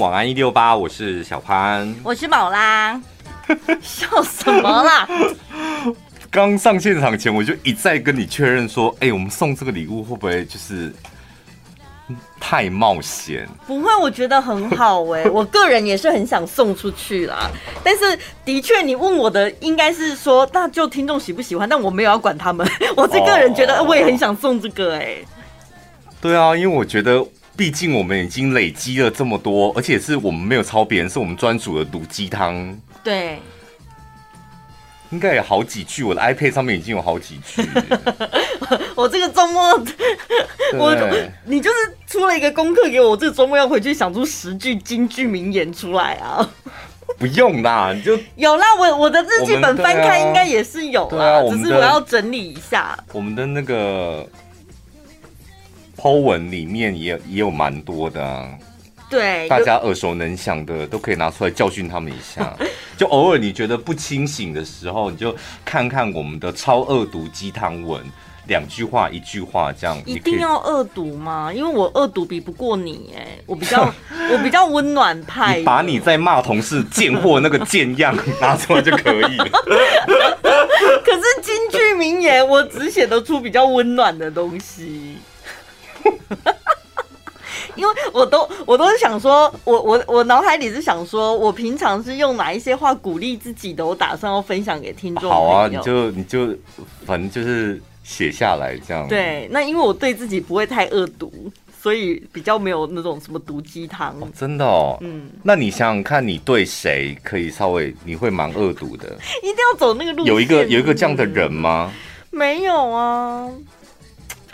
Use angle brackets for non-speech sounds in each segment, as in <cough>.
晚安一六八，我是小潘，我是宝拉，<laughs> 笑什么啦？刚上现场前，我就一再跟你确认说，哎、欸，我们送这个礼物会不会就是太冒险？不会，我觉得很好哎、欸，<laughs> 我个人也是很想送出去啦。但是的确，你问我的应该是说，那就听众喜不喜欢，但我没有要管他们。<laughs> 我这个人觉得，我也很想送这个哎、欸。对啊，因为我觉得。毕竟我们已经累积了这么多，而且是我们没有抄别人，是我们专属的毒鸡汤。对，应该有好几句，我的 iPad 上面已经有好几句。<laughs> 我这个周末，我你就是出了一个功课给我，我这个周末要回去想出十句京剧名言出来啊。不用啦，你就有啦。我我的日记本翻开应该也是有啦，只是我要整理一下。我们的那个。Po 文里面也也有蛮多的啊，对，大家耳熟能详的都可以拿出来教训他们一下。<laughs> 就偶尔你觉得不清醒的时候，你就看看我们的超恶毒鸡汤文，两句话一句话这样。一定要恶毒吗？因为我恶毒比不过你哎，我比较 <laughs> 我比较温暖派。你把你在骂同事贱货那个贱样拿出来就可以了。<laughs> 可是金句名言，我只写得出比较温暖的东西。<laughs> 因为我都我都是想说，我我我脑海里是想说，我平常是用哪一些话鼓励自己的，我打算要分享给听众。好啊，你就你就反正就是写下来这样。对，那因为我对自己不会太恶毒，所以比较没有那种什么毒鸡汤。哦，真的哦，嗯，那你想想看，你对谁可以稍微你会蛮恶毒的？<laughs> 一定要走那个路线？有一个有一个这样的人吗？没有啊。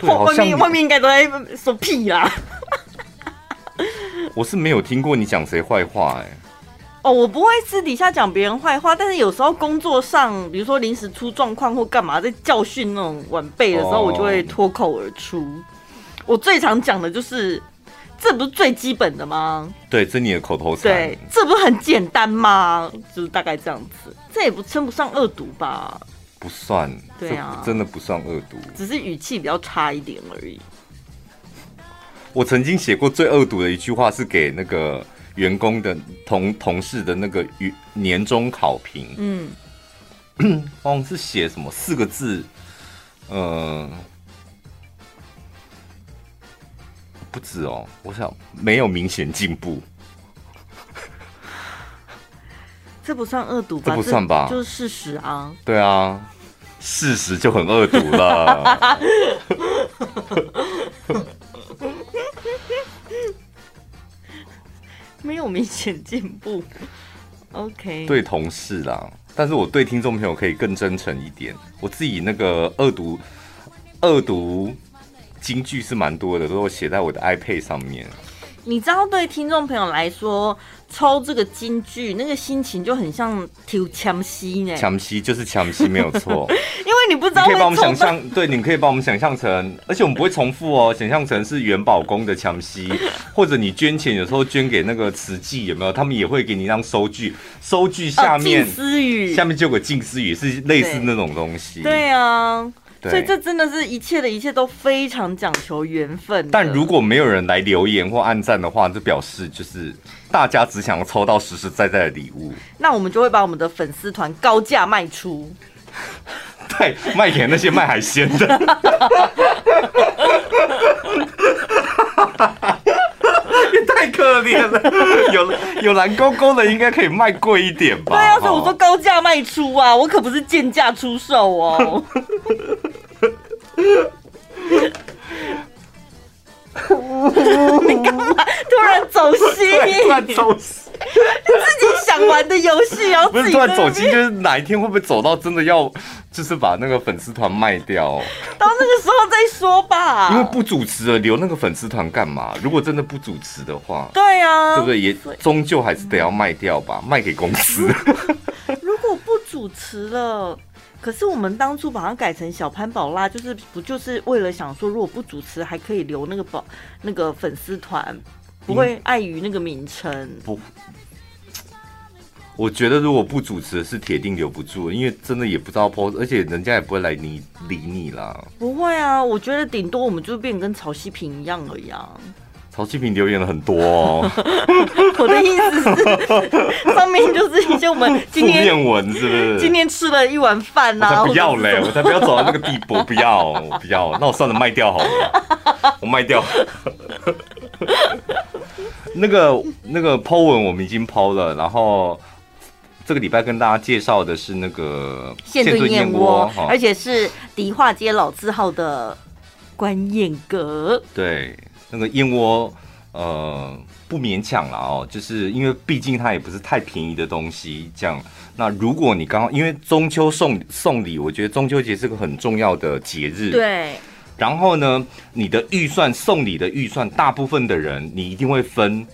外面外面应该都在说屁啦！<laughs> 我是没有听过你讲谁坏话哎。哦，我不会私底下讲别人坏话，但是有时候工作上，比如说临时出状况或干嘛，在教训那种晚辈的时候，我就会脱口而出。我最常讲的就是，这不是最基本的吗？对，这你的口头禅。对，这不是很简单吗？就是大概这样子，这也不称不上恶毒吧。不算，对啊，真的不算恶毒，只是语气比较差一点而已。我曾经写过最恶毒的一句话，是给那个员工的同同事的那个年终考评。嗯，<coughs> 忘了是写什么四个字，嗯、呃，不止哦，我想没有明显进步。这不算恶毒吧？这不算吧？就是事实啊。对啊，事实就很恶毒了。<laughs> 没有明显进步。OK。对同事啦，但是我对听众朋友可以更真诚一点。我自己那个恶毒、恶毒金句是蛮多的，都写在我的 iPad 上面。你知道，对听众朋友来说，抽这个金句，那个心情就很像抽签诗呢。签诗就是签诗，没有错。<laughs> 因为你不知道，可以帮我们想象，对，你可以帮我们想象成，而且我们不会重复哦，想象成是元宝宫的签诗，<laughs> 或者你捐钱，有时候捐给那个慈济，有没有？他们也会给你一张收据，收据下面静思语，下面就有个静思语，是类似那种东西。对，对啊。所以这真的是一切的一切都非常讲求缘分。但如果没有人来留言或按赞的话，就表示就是大家只想要抽到实实在在的礼物。那我们就会把我们的粉丝团高价卖出。<laughs> 对，卖给那些卖海鲜的。<laughs> 也太可怜了，有有蓝勾勾的应该可以卖贵一点吧？对啊，所以我说高价卖出啊，我可不是贱价出售哦。<laughs> <laughs> 你干嘛突然走心？突然走心？你自己想玩的游戏啊？不是突然走心，就是哪一天会不会走到真的要？就是把那个粉丝团卖掉，到那个时候再说吧。因为不主持了，留那个粉丝团干嘛？如果真的不主持的话，对啊，对不对？也终究还是得要卖掉吧，卖给公司。<laughs> 如果不主持了，可是我们当初把它改成小潘宝拉，就是不就是为了想说，如果不主持还可以留那个宝那个粉丝团，不会碍于那个名称。不。我觉得如果不主持是铁定留不住，因为真的也不知道 po，而且人家也不会来你理你啦。不会啊，我觉得顶多我们就变跟曹希平一样而已啊。曹继平留言了很多哦。<laughs> 我的意思是，<laughs> 上面就是一些我们今天负面文，是不是？今天吃了一碗饭呐、啊，我才不要嘞！我才不要走到那个地步，<laughs> 不要，我不要。那我算了，卖掉好了，我卖掉。那个那个 po 文我们已经 po 了，然后这个礼拜跟大家介绍的是那个现炖燕窝，而且是迪化街老字号的观燕阁。对，那个燕窝，呃。不勉强了哦，就是因为毕竟它也不是太便宜的东西。这样，那如果你刚刚因为中秋送送礼，我觉得中秋节是个很重要的节日。对。然后呢，你的预算送礼的预算，大部分的人你一定会分。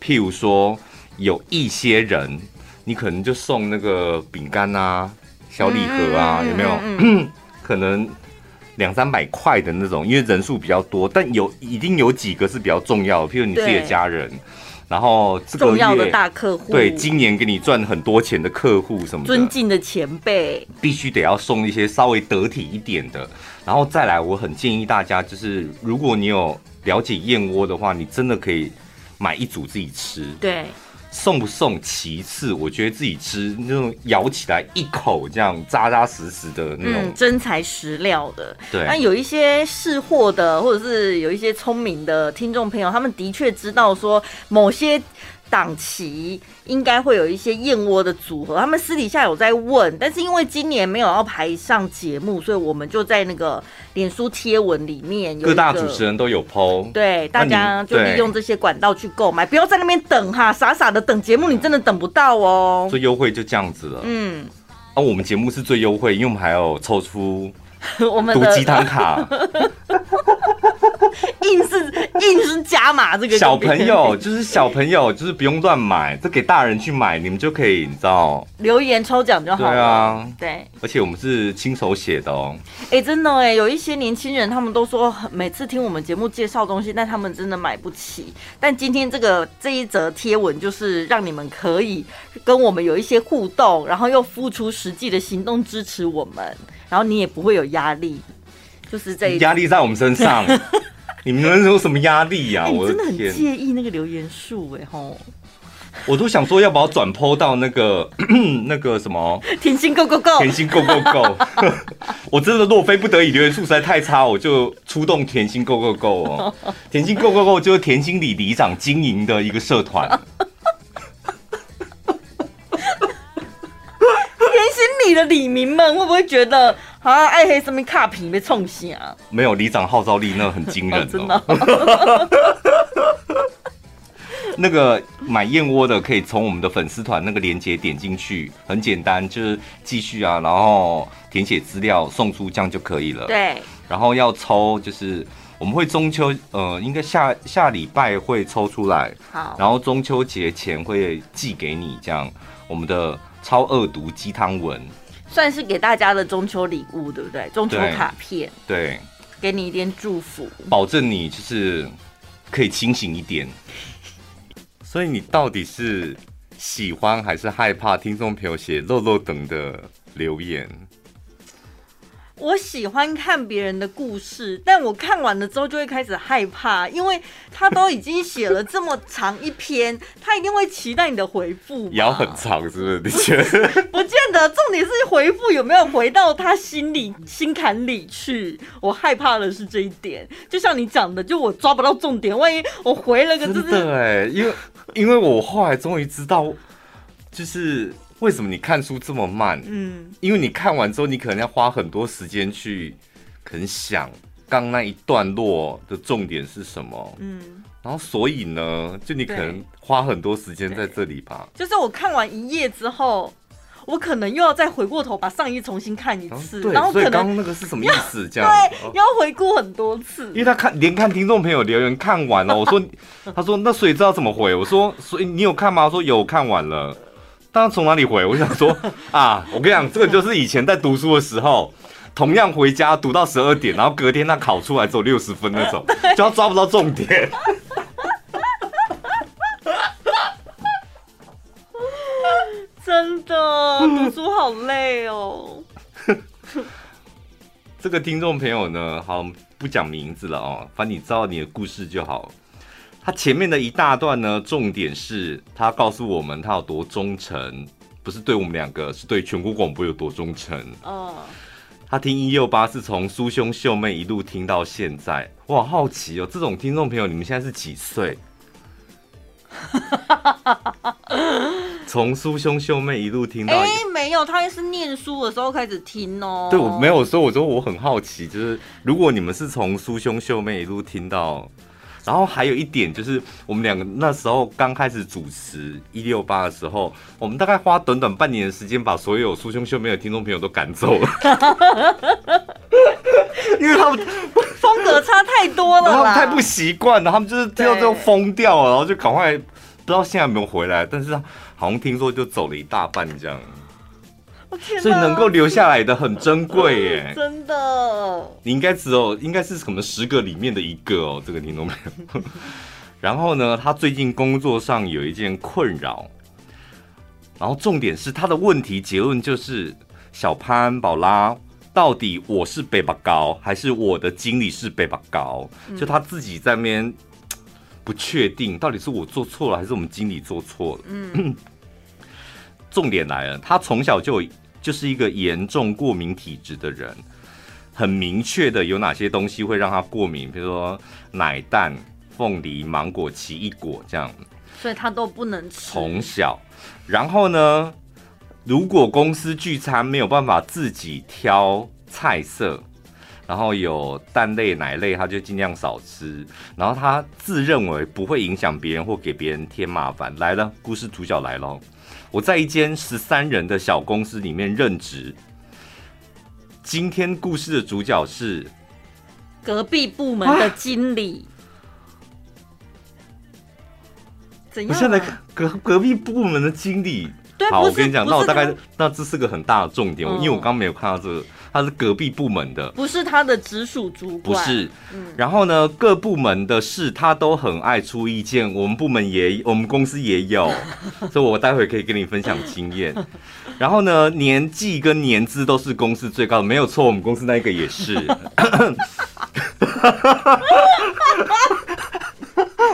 譬如说，有一些人，你可能就送那个饼干啊、小礼盒啊，嗯、有没有？嗯嗯、可能。两三百块的那种，因为人数比较多，但有一定有几个是比较重要的，譬如你自己的家人，然后这个重要的大客户，对，今年给你赚很多钱的客户什么的，尊敬的前辈，必须得要送一些稍微得体一点的。然后再来，我很建议大家，就是如果你有了解燕窝的话，你真的可以买一组自己吃。对。送不送其次，我觉得自己吃那种咬起来一口这样扎扎实实的那种，嗯，真材实料的。对，那有一些识货的，或者是有一些聪明的听众朋友，他们的确知道说某些。档期应该会有一些燕窝的组合，他们私底下有在问，但是因为今年没有要排上节目，所以我们就在那个脸书贴文里面，各大主持人都有 PO，对，大家就利用这些管道去购买，不要在那边等哈，傻傻的等节目，你真的等不到哦。最优惠就这样子了，嗯，啊，我们节目是最优惠，因为我们还有抽出 <laughs> 我们毒鸡汤卡。<laughs> 硬是硬是加码这个小朋友就是小朋友就是不用乱买，这给大人去买，你们就可以你知道留言抽奖就好了。对啊，对，而且我们是亲手写的哦。哎、欸，真的哎，有一些年轻人他们都说每次听我们节目介绍东西，但他们真的买不起。但今天这个这一则贴文就是让你们可以跟我们有一些互动，然后又付出实际的行动支持我们，然后你也不会有压力。就是这压力在我们身上，<laughs> 你们能有什么压力呀？我真的很介意那个留言数哎吼，我都想说要把我转 po 到那个 <clears throat> 那个什么？甜心 Go Go Go，甜心 Go Go Go，我真的若非不得已，留言数实在太差，我就出动甜心 Go Go Go 哦，<laughs> 甜心 Go Go Go 就是甜心里里长经营的一个社团，里的李民们会不会觉得？啊，爱黑什么卡皮被冲醒啊？没有，里长号召力那很惊人，哦，真的，哦。<laughs> 那个买燕窝的可以从我们的粉丝团那个链接点进去，很简单，就是继续啊，然后填写资料送出这样就可以了。对。然后要抽，就是我们会中秋，呃，应该下下礼拜会抽出来。好。然后中秋节前会寄给你，这样我们的超恶毒鸡汤文。算是给大家的中秋礼物，对不对？中秋卡片，对，给你一点祝福，保证你就是可以清醒一点。所以你到底是喜欢还是害怕听众朋友写漏漏等的留言？我喜欢看别人的故事，但我看完了之后就会开始害怕，因为他都已经写了这么长一篇，他一定会期待你的回复。也要很长，是不是？你觉得？<laughs> 不见得，重点是回复有没有回到他心里心坎里去。我害怕的是这一点，就像你讲的，就我抓不到重点，万一我回了个真的哎，因为因为我后来终于知道，就是。为什么你看书这么慢？嗯，因为你看完之后，你可能要花很多时间去，可能想刚那一段落的重点是什么。嗯，然后所以呢，就你可能花很多时间在这里吧。就是我看完一页之后，我可能又要再回过头把上一页重新看一次。对，然后可能刚刚那个是什么意思？<laughs> 这样对，要回顾很多次。因为他看连看听众朋友留言看完了，我说，<laughs> 他说那所以知道怎么回？我说所以你有看吗？说有看完了。当从哪里回？<laughs> 我想说啊，我跟你讲，这个就是以前在读书的时候，同样回家读到十二点，然后隔天他考出来只有六十分那种，<laughs> 就要抓不到重点。<laughs> 真的，读书好累哦。这个听众朋友呢，好，不讲名字了哦，反正你知道你的故事就好。他前面的一大段呢，重点是他告诉我们他有多忠诚，不是对我们两个，是对全国广播有多忠诚。哦，他听一六八是从苏兄秀妹一路听到现在，我，好好奇哦，这种听众朋友，你们现在是几岁？<laughs> 从苏兄秀妹一路听到，哎、欸，没有，他也是念书的时候开始听哦。对，我没有说，我说我很好奇，就是如果你们是从苏兄秀妹一路听到，然后还有一点就是，我们两个那时候刚开始主持一六八的时候，我们大概花短短半年的时间，把所有苏兄秀妹的听众朋友都赶走了，因为他们 <laughs> 风格差太多了，他们太不习惯了，他们就是听到之后疯掉了，然后就赶快。不知道现在有没有回来，但是好像听说就走了一大半这样，所以能够留下来的很珍贵耶，<laughs> 真的。你应该只有应该是什么十个里面的一个哦，这个听懂没有？<laughs> 然后呢，他最近工作上有一件困扰，然后重点是他的问题结论就是：小潘宝拉，到底我是北巴高，还是我的经理是北巴高？就他自己在那边。不确定到底是我做错了还是我们经理做错了。嗯，<clears throat> 重点来了，他从小就就是一个严重过敏体质的人，很明确的有哪些东西会让他过敏，比如说奶蛋、凤梨、芒果、奇异果这样，所以他都不能吃。从小，然后呢，如果公司聚餐没有办法自己挑菜色。然后有蛋类、奶类，他就尽量少吃。然后他自认为不会影响别人或给别人添麻烦。来了，故事主角来了。我在一间十三人的小公司里面任职。今天故事的主角是隔壁部门的经理。怎样、啊？我现在隔隔壁部门的经理。对，好，我跟你讲，那我大概那这是个很大的重点，嗯、因为我刚没有看到这个。他是隔壁部门的，不是他的直属主管，不是。然后呢，各部门的事他都很爱出意见，我们部门也，我们公司也有，<laughs> 所以我待会可以跟你分享经验。然后呢，年纪跟年资都是公司最高的，没有错，我们公司那个也是。<laughs>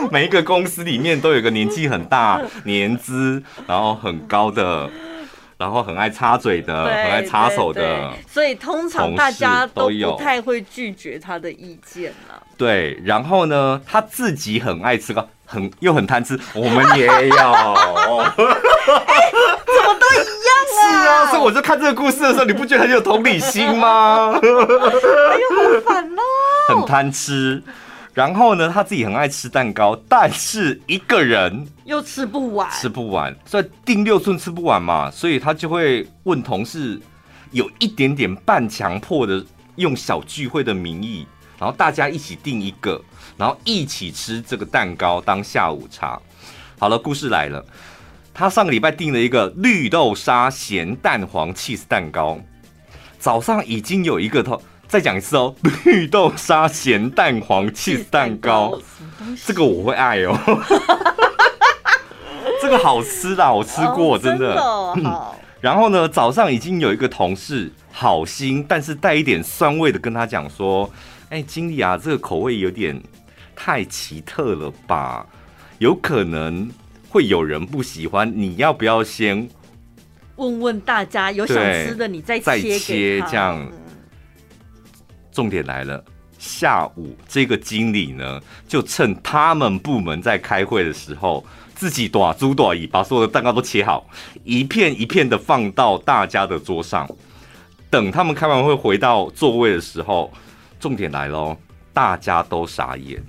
每一个公司里面都有个年纪很大、年资然后很高的。然后很爱插嘴的，很爱插手的，所以通常大家都不太会拒绝他的意见了。对，然后呢，他自己很爱吃，很又很贪吃，我们也有，欸、怎么都一样啊？是啊，所以我就看这个故事的时候，你不觉得很有同理心吗？<laughs> 哎呦，好烦哦，很贪吃。然后呢，他自己很爱吃蛋糕，但是一个人又吃不完，吃不完，所以订六寸吃不完嘛，所以他就会问同事，有一点点半强迫的用小聚会的名义，然后大家一起订一个，然后一起吃这个蛋糕当下午茶。好了，故事来了，他上个礼拜订了一个绿豆沙咸蛋黄 cheese 蛋糕，早上已经有一个头。再讲一次哦，绿豆沙咸蛋黄 cheese 蛋糕，这个我会爱哦，<laughs> 这个好吃啦，我吃过，真的。然后呢，早上已经有一个同事好心，但是带一点酸味的跟他讲说：“哎，经理啊，这个口味有点太奇特了吧？有可能会有人不喜欢，你要不要先问问大家有想吃的，你再再切这样。”重点来了，下午这个经理呢，就趁他们部门在开会的时候，自己短猪短椅把所有的蛋糕都切好，一片一片的放到大家的桌上。等他们开完会回到座位的时候，重点来了，大家都傻眼。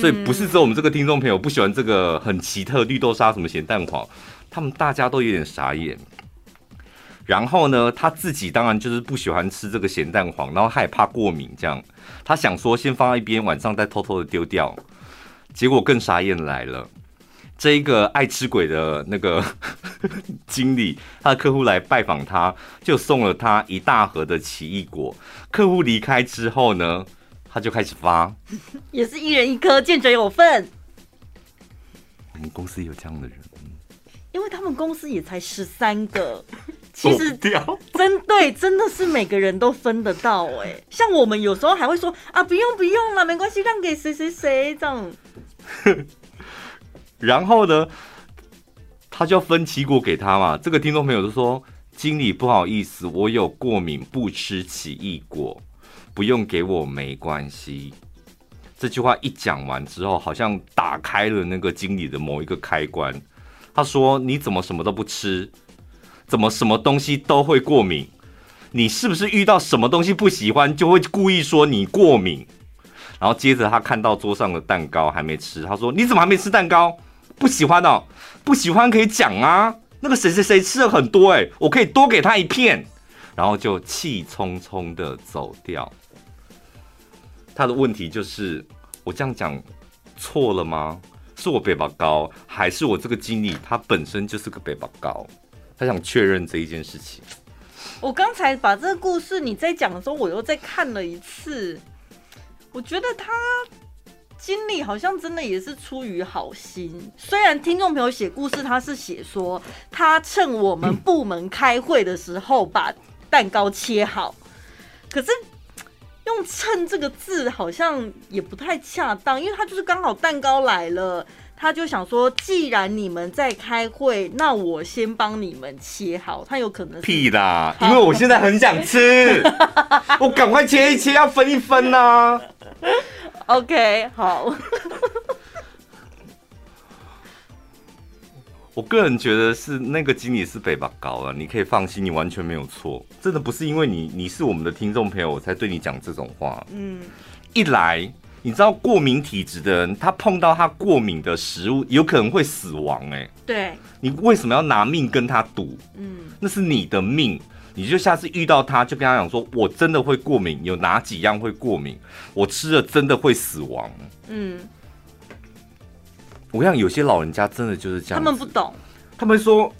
所以不是只有我们这个听众朋友不喜欢这个很奇特绿豆沙什么咸蛋黄，他们大家都有点傻眼。然后呢，他自己当然就是不喜欢吃这个咸蛋黄，然后害怕过敏，这样他想说先放在一边，晚上再偷偷的丢掉。结果更傻眼来了，这一个爱吃鬼的那个经理，他的客户来拜访他，就送了他一大盒的奇异果。客户离开之后呢，他就开始发，也是一人一颗，见者有份。你们公司有这样的人？因为他们公司也才十三个。其实真对，真的是每个人都分得到哎。像我们有时候还会说啊，不用不用了，没关系，让给谁谁谁这样。<laughs> 然后呢，他就要分奇异果给他嘛。这个听众朋友就说：“经理不好意思，我有过敏，不吃奇异果，不用给我没关系。”这句话一讲完之后，好像打开了那个经理的某一个开关。他说：“你怎么什么都不吃？怎么什么东西都会过敏？你是不是遇到什么东西不喜欢，就会故意说你过敏？”然后接着他看到桌上的蛋糕还没吃，他说：“你怎么还没吃蛋糕？不喜欢哦，不喜欢可以讲啊。那个谁谁谁吃了很多，哎，我可以多给他一片。”然后就气冲冲的走掉。他的问题就是，我这样讲错了吗？是我背包高，还是我这个经理他本身就是个背包高？他想确认这一件事情。我刚才把这个故事你在讲的时候，我又再看了一次。我觉得他经历好像真的也是出于好心，虽然听众朋友写故事，他是写说他趁我们部门开会的时候把蛋糕切好，可是用“趁”这个字好像也不太恰当，因为他就是刚好蛋糕来了，他就想说，既然你们在开会，那我先帮你们切好。他有可能屁啦，因为我现在很想吃，<laughs> 我赶快切一切，要分一分呐、啊。OK，好。<laughs> 我个人觉得是那个经理是北吧高了，你可以放心，你完全没有错。真的不是因为你你是我们的听众朋友，我才对你讲这种话。嗯，一来你知道过敏体质的人，他碰到他过敏的食物，有可能会死亡。哎，对，你为什么要拿命跟他赌？嗯，那是你的命。你就下次遇到他，就跟他讲说：“我真的会过敏，有哪几样会过敏？我吃了真的会死亡。”嗯，我想有些老人家真的就是这样，他们不懂，他们说：“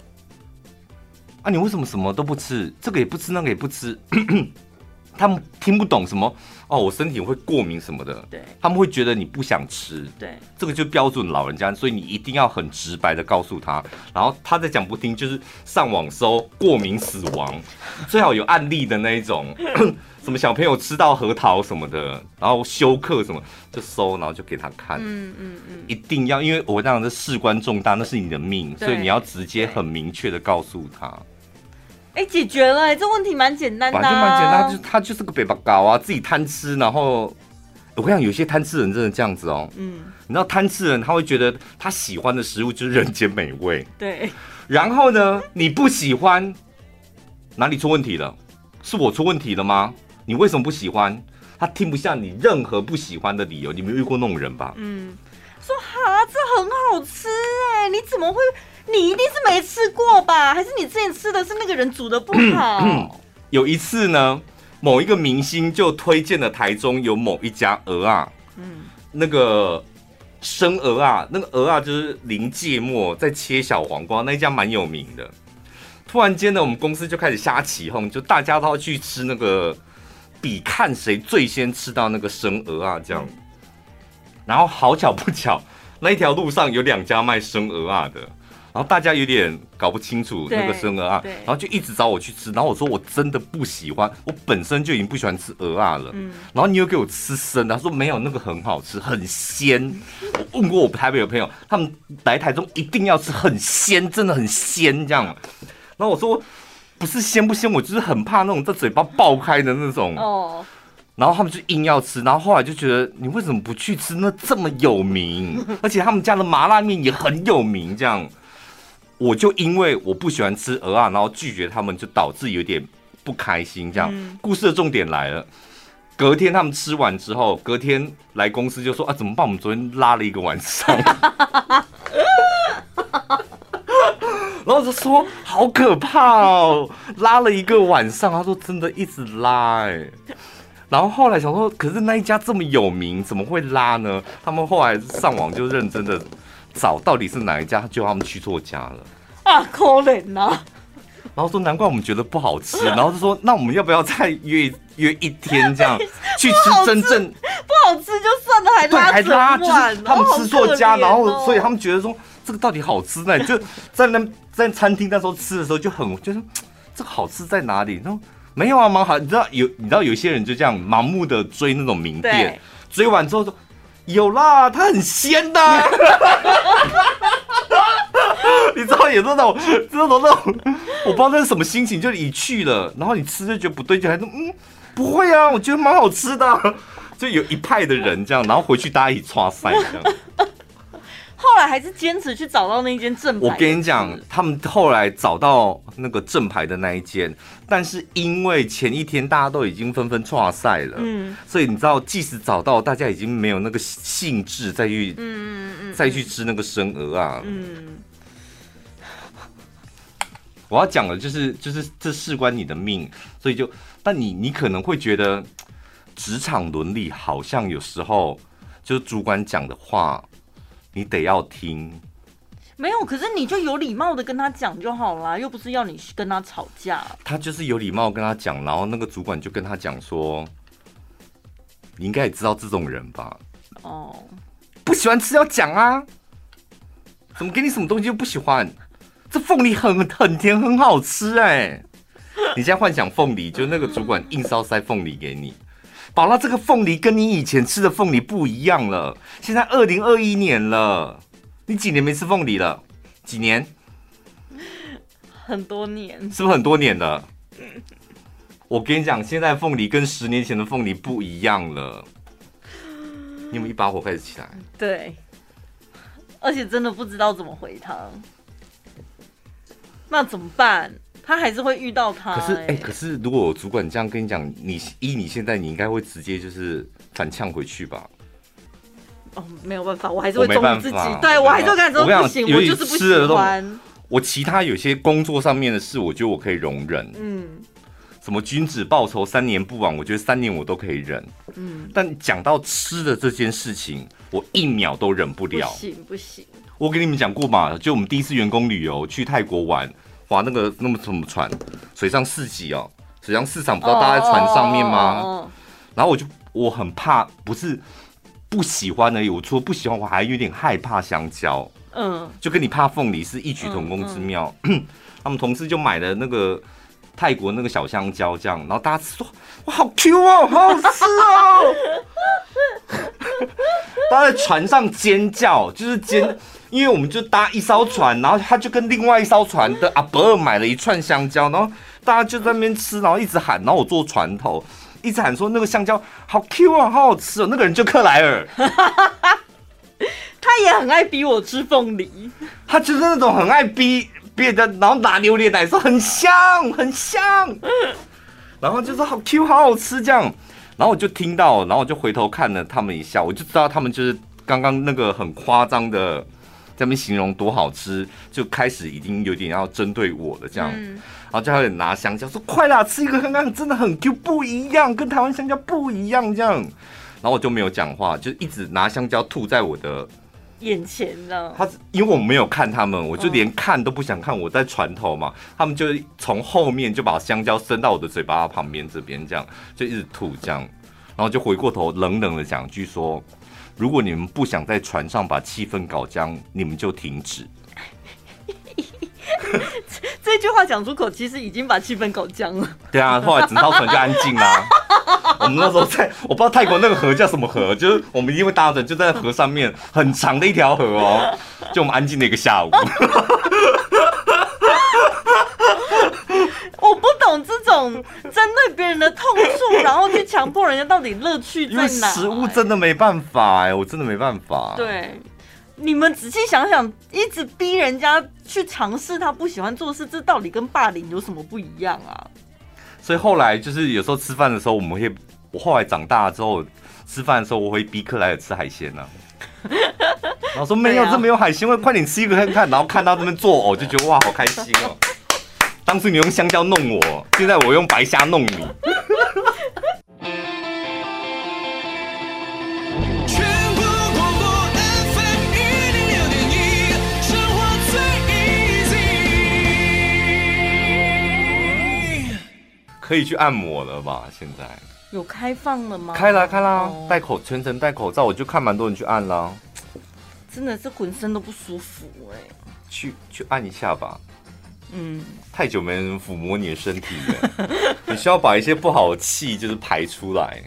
啊，你为什么什么都不吃？这个也不吃，那个也不吃？” <clears throat> 他们听不懂什么。哦，我身体会过敏什么的，对，他们会觉得你不想吃，对，这个就标准老人家，所以你一定要很直白的告诉他，然后他再讲不听，就是上网搜过敏死亡，<laughs> 最好有案例的那一种，<clears throat> 什么小朋友吃到核桃什么的，然后休克什么，就搜，然后就给他看，嗯嗯嗯，一定要，因为我这样的事关重大，那是你的命，所以你要直接很明确的告诉他。哎、欸，解决了、欸，这问题蛮简单的、啊，反正蛮简单，就他就是个北巴高啊，自己贪吃，然后我跟你讲，有些贪吃人真的这样子哦，嗯，你知道贪吃人他会觉得他喜欢的食物就是人间美味，对，然后呢，你不喜欢，哪里出问题了？是我出问题了吗？你为什么不喜欢？他听不下你任何不喜欢的理由，你没有遇过那种人吧？嗯，说哈，这很好吃哎、欸，你怎么会？你一定是没吃过吧？还是你之前吃的是那个人煮的不好？有一次呢，某一个明星就推荐了台中有某一家鹅啊，嗯，那个生鹅啊，那个鹅啊就是临芥末在切小黄瓜，那一家蛮有名的。突然间呢，我们公司就开始瞎起哄，就大家都要去吃那个，比看谁最先吃到那个生鹅啊这样。然后好巧不巧，那一条路上有两家卖生鹅啊的。然后大家有点搞不清楚那个生蚵仔，然后就一直找我去吃。然后我说我真的不喜欢，我本身就已经不喜欢吃鹅啊了。嗯，然后你又给我吃生的，他说没有那个很好吃，很鲜。我问过我台北的朋友，他们来台中一定要吃很鲜，真的很鲜这样。然后我说不是鲜不鲜，我就是很怕那种在嘴巴爆开的那种。哦。然后他们就硬要吃，然后后来就觉得你为什么不去吃那这么有名，而且他们家的麻辣面也很有名这样。我就因为我不喜欢吃鹅啊，然后拒绝他们，就导致有点不开心。这样，嗯、故事的重点来了。隔天他们吃完之后，隔天来公司就说：“啊，怎么办？我们昨天拉了一个晚上。<laughs> ”然后就说：“好可怕哦，拉了一个晚上。”他说：“真的一直拉哎、欸。”然后后来想说：“可是那一家这么有名，怎么会拉呢？”他们后来上网就认真的。找到底是哪一家，就他们去错家了啊！可怜呐。然后说难怪我们觉得不好吃，<laughs> 然后就说那我们要不要再约约一天这样 <laughs> 去吃真正不好吃就算了，还拉还拉，就是他们吃错家，然后所以他们觉得说这个到底好吃呢？就在那在餐厅那时候吃的时候就很就是这个好吃在哪里？然后没有啊，蛮好。你知道有你知道有些人就这样盲目的追那种名店，追完之后说。有啦，它很鲜的。<laughs> <laughs> 你知道有那种，知道那种，我不知道那是什么心情，就你去了，然后你吃就觉得不对劲，还说嗯，不会啊，我觉得蛮好吃的，<laughs> 就有一派的人这样，然后回去大家一起剉赛这样。后来还是坚持去找到那间正牌。我跟你讲，他们后来找到那个正牌的那一间，但是因为前一天大家都已经纷纷剉赛了，嗯，所以你知道，即使找到，大家已经没有那个兴致再去，嗯嗯嗯，再去吃那个生鹅啊，嗯。我要讲的就是，就是这事关你的命，所以就，但你你可能会觉得，职场伦理好像有时候就是主管讲的话。你得要听，没有，可是你就有礼貌的跟他讲就好啦，又不是要你跟他吵架。他就是有礼貌跟他讲，然后那个主管就跟他讲说：“你应该也知道这种人吧？哦，不喜欢吃要讲啊，怎么给你什么东西就不喜欢？这凤梨很很甜，很好吃哎、欸！你现在幻想凤梨，就那个主管硬是要塞凤梨给你。”宝拉，这个凤梨跟你以前吃的凤梨不一样了。现在二零二一年了，你几年没吃凤梨了？几年？很多年，是不是很多年了？我跟你讲，现在凤梨跟十年前的凤梨不一样了。你有没有一把火开始起来？对，而且真的不知道怎么回他，那怎么办？他还是会遇到他、欸。可是，哎、欸，可是如果我主管这样跟你讲，你依你现在，你应该会直接就是反呛回去吧？哦，没有办法，我还是会忠于自己。对，我还是会跟他说不行，我就是不喜欢。我其他有些工作上面的事，我觉得我可以容忍。嗯。什么君子报仇三年不晚？我觉得三年我都可以忍。嗯。但讲到吃的这件事情，我一秒都忍不了。不行不行。我跟你们讲过嘛，就我们第一次员工旅游去泰国玩。划那个那么什么船，水上市集哦，水上市场不知道搭在船上面吗？然后我就我很怕，不是不喜欢而已，我除了不喜欢，我还有点害怕香蕉。嗯，就跟你怕凤梨是异曲同工之妙。<clears throat> 他们同事就买了那个泰国那个小香蕉，这样，然后大家说哇好 Q 哦，好好吃哦。<laughs> <laughs> 大家在船上尖叫，就是尖。因为我们就搭一艘船，然后他就跟另外一艘船的阿伯尔买了一串香蕉，然后大家就在那边吃，然后一直喊，然后我坐船头一直喊说那个香蕉好 Q 啊，好好吃哦。那个人就克莱尔，他也很爱逼我吃凤梨，他就是那种很爱逼别人，然后拿榴莲来说很香很香，然后就说好 Q 好好吃这样，然后我就听到，然后我就回头看了他们一下，我就知道他们就是刚刚那个很夸张的。在那边形容多好吃，就开始已经有点要针对我了，这样，嗯、然后就有点拿香蕉说：“快啦，吃一个看看，真的很 Q，不一样，跟台湾香蕉不一样。”这样，然后我就没有讲话，就一直拿香蕉吐在我的眼前呢。他因为我没有看他们，我就连看都不想看。我在船头嘛，他们就从后面就把香蕉伸到我的嘴巴旁边这边，这样就一直吐这样，然后就回过头冷冷的讲句说。如果你们不想在船上把气氛搞僵，你们就停止。<laughs> 这句话讲出口，其实已经把气氛搞僵了。对啊，后来整艘船就安静啦。<laughs> 我们那时候在，我不知道泰国那个河叫什么河，就是我们因为搭着就在河上面，很长的一条河哦，就我们安静的一个下午。<laughs> 我不懂这种针对别人的痛处，然后去强迫人家到底乐趣在哪？因为食物真的没办法哎、欸，我真的没办法。对，你们仔细想想，一直逼人家去尝试他不喜欢做事，这到底跟霸凌有什么不一样啊？所以后来就是有时候吃饭的时候，我们会，我后来长大了之后吃饭的时候，我会逼克莱尔吃海鲜呢、啊。<laughs> 然后说没有，啊、这没有海鲜，味快点吃一个看看。然后看到这边作呕，就觉得哇，好开心哦。当初你用香蕉弄我，现在我用白虾弄你。可以去按摩了吧？现在有开放了吗？开啦，开啦，戴口全程戴口罩，我就看蛮多人去按啦。真的是浑身都不舒服哎、欸。去去按一下吧。嗯，太久没人抚摸你的身体了，<laughs> 你需要把一些不好的气就是排出来，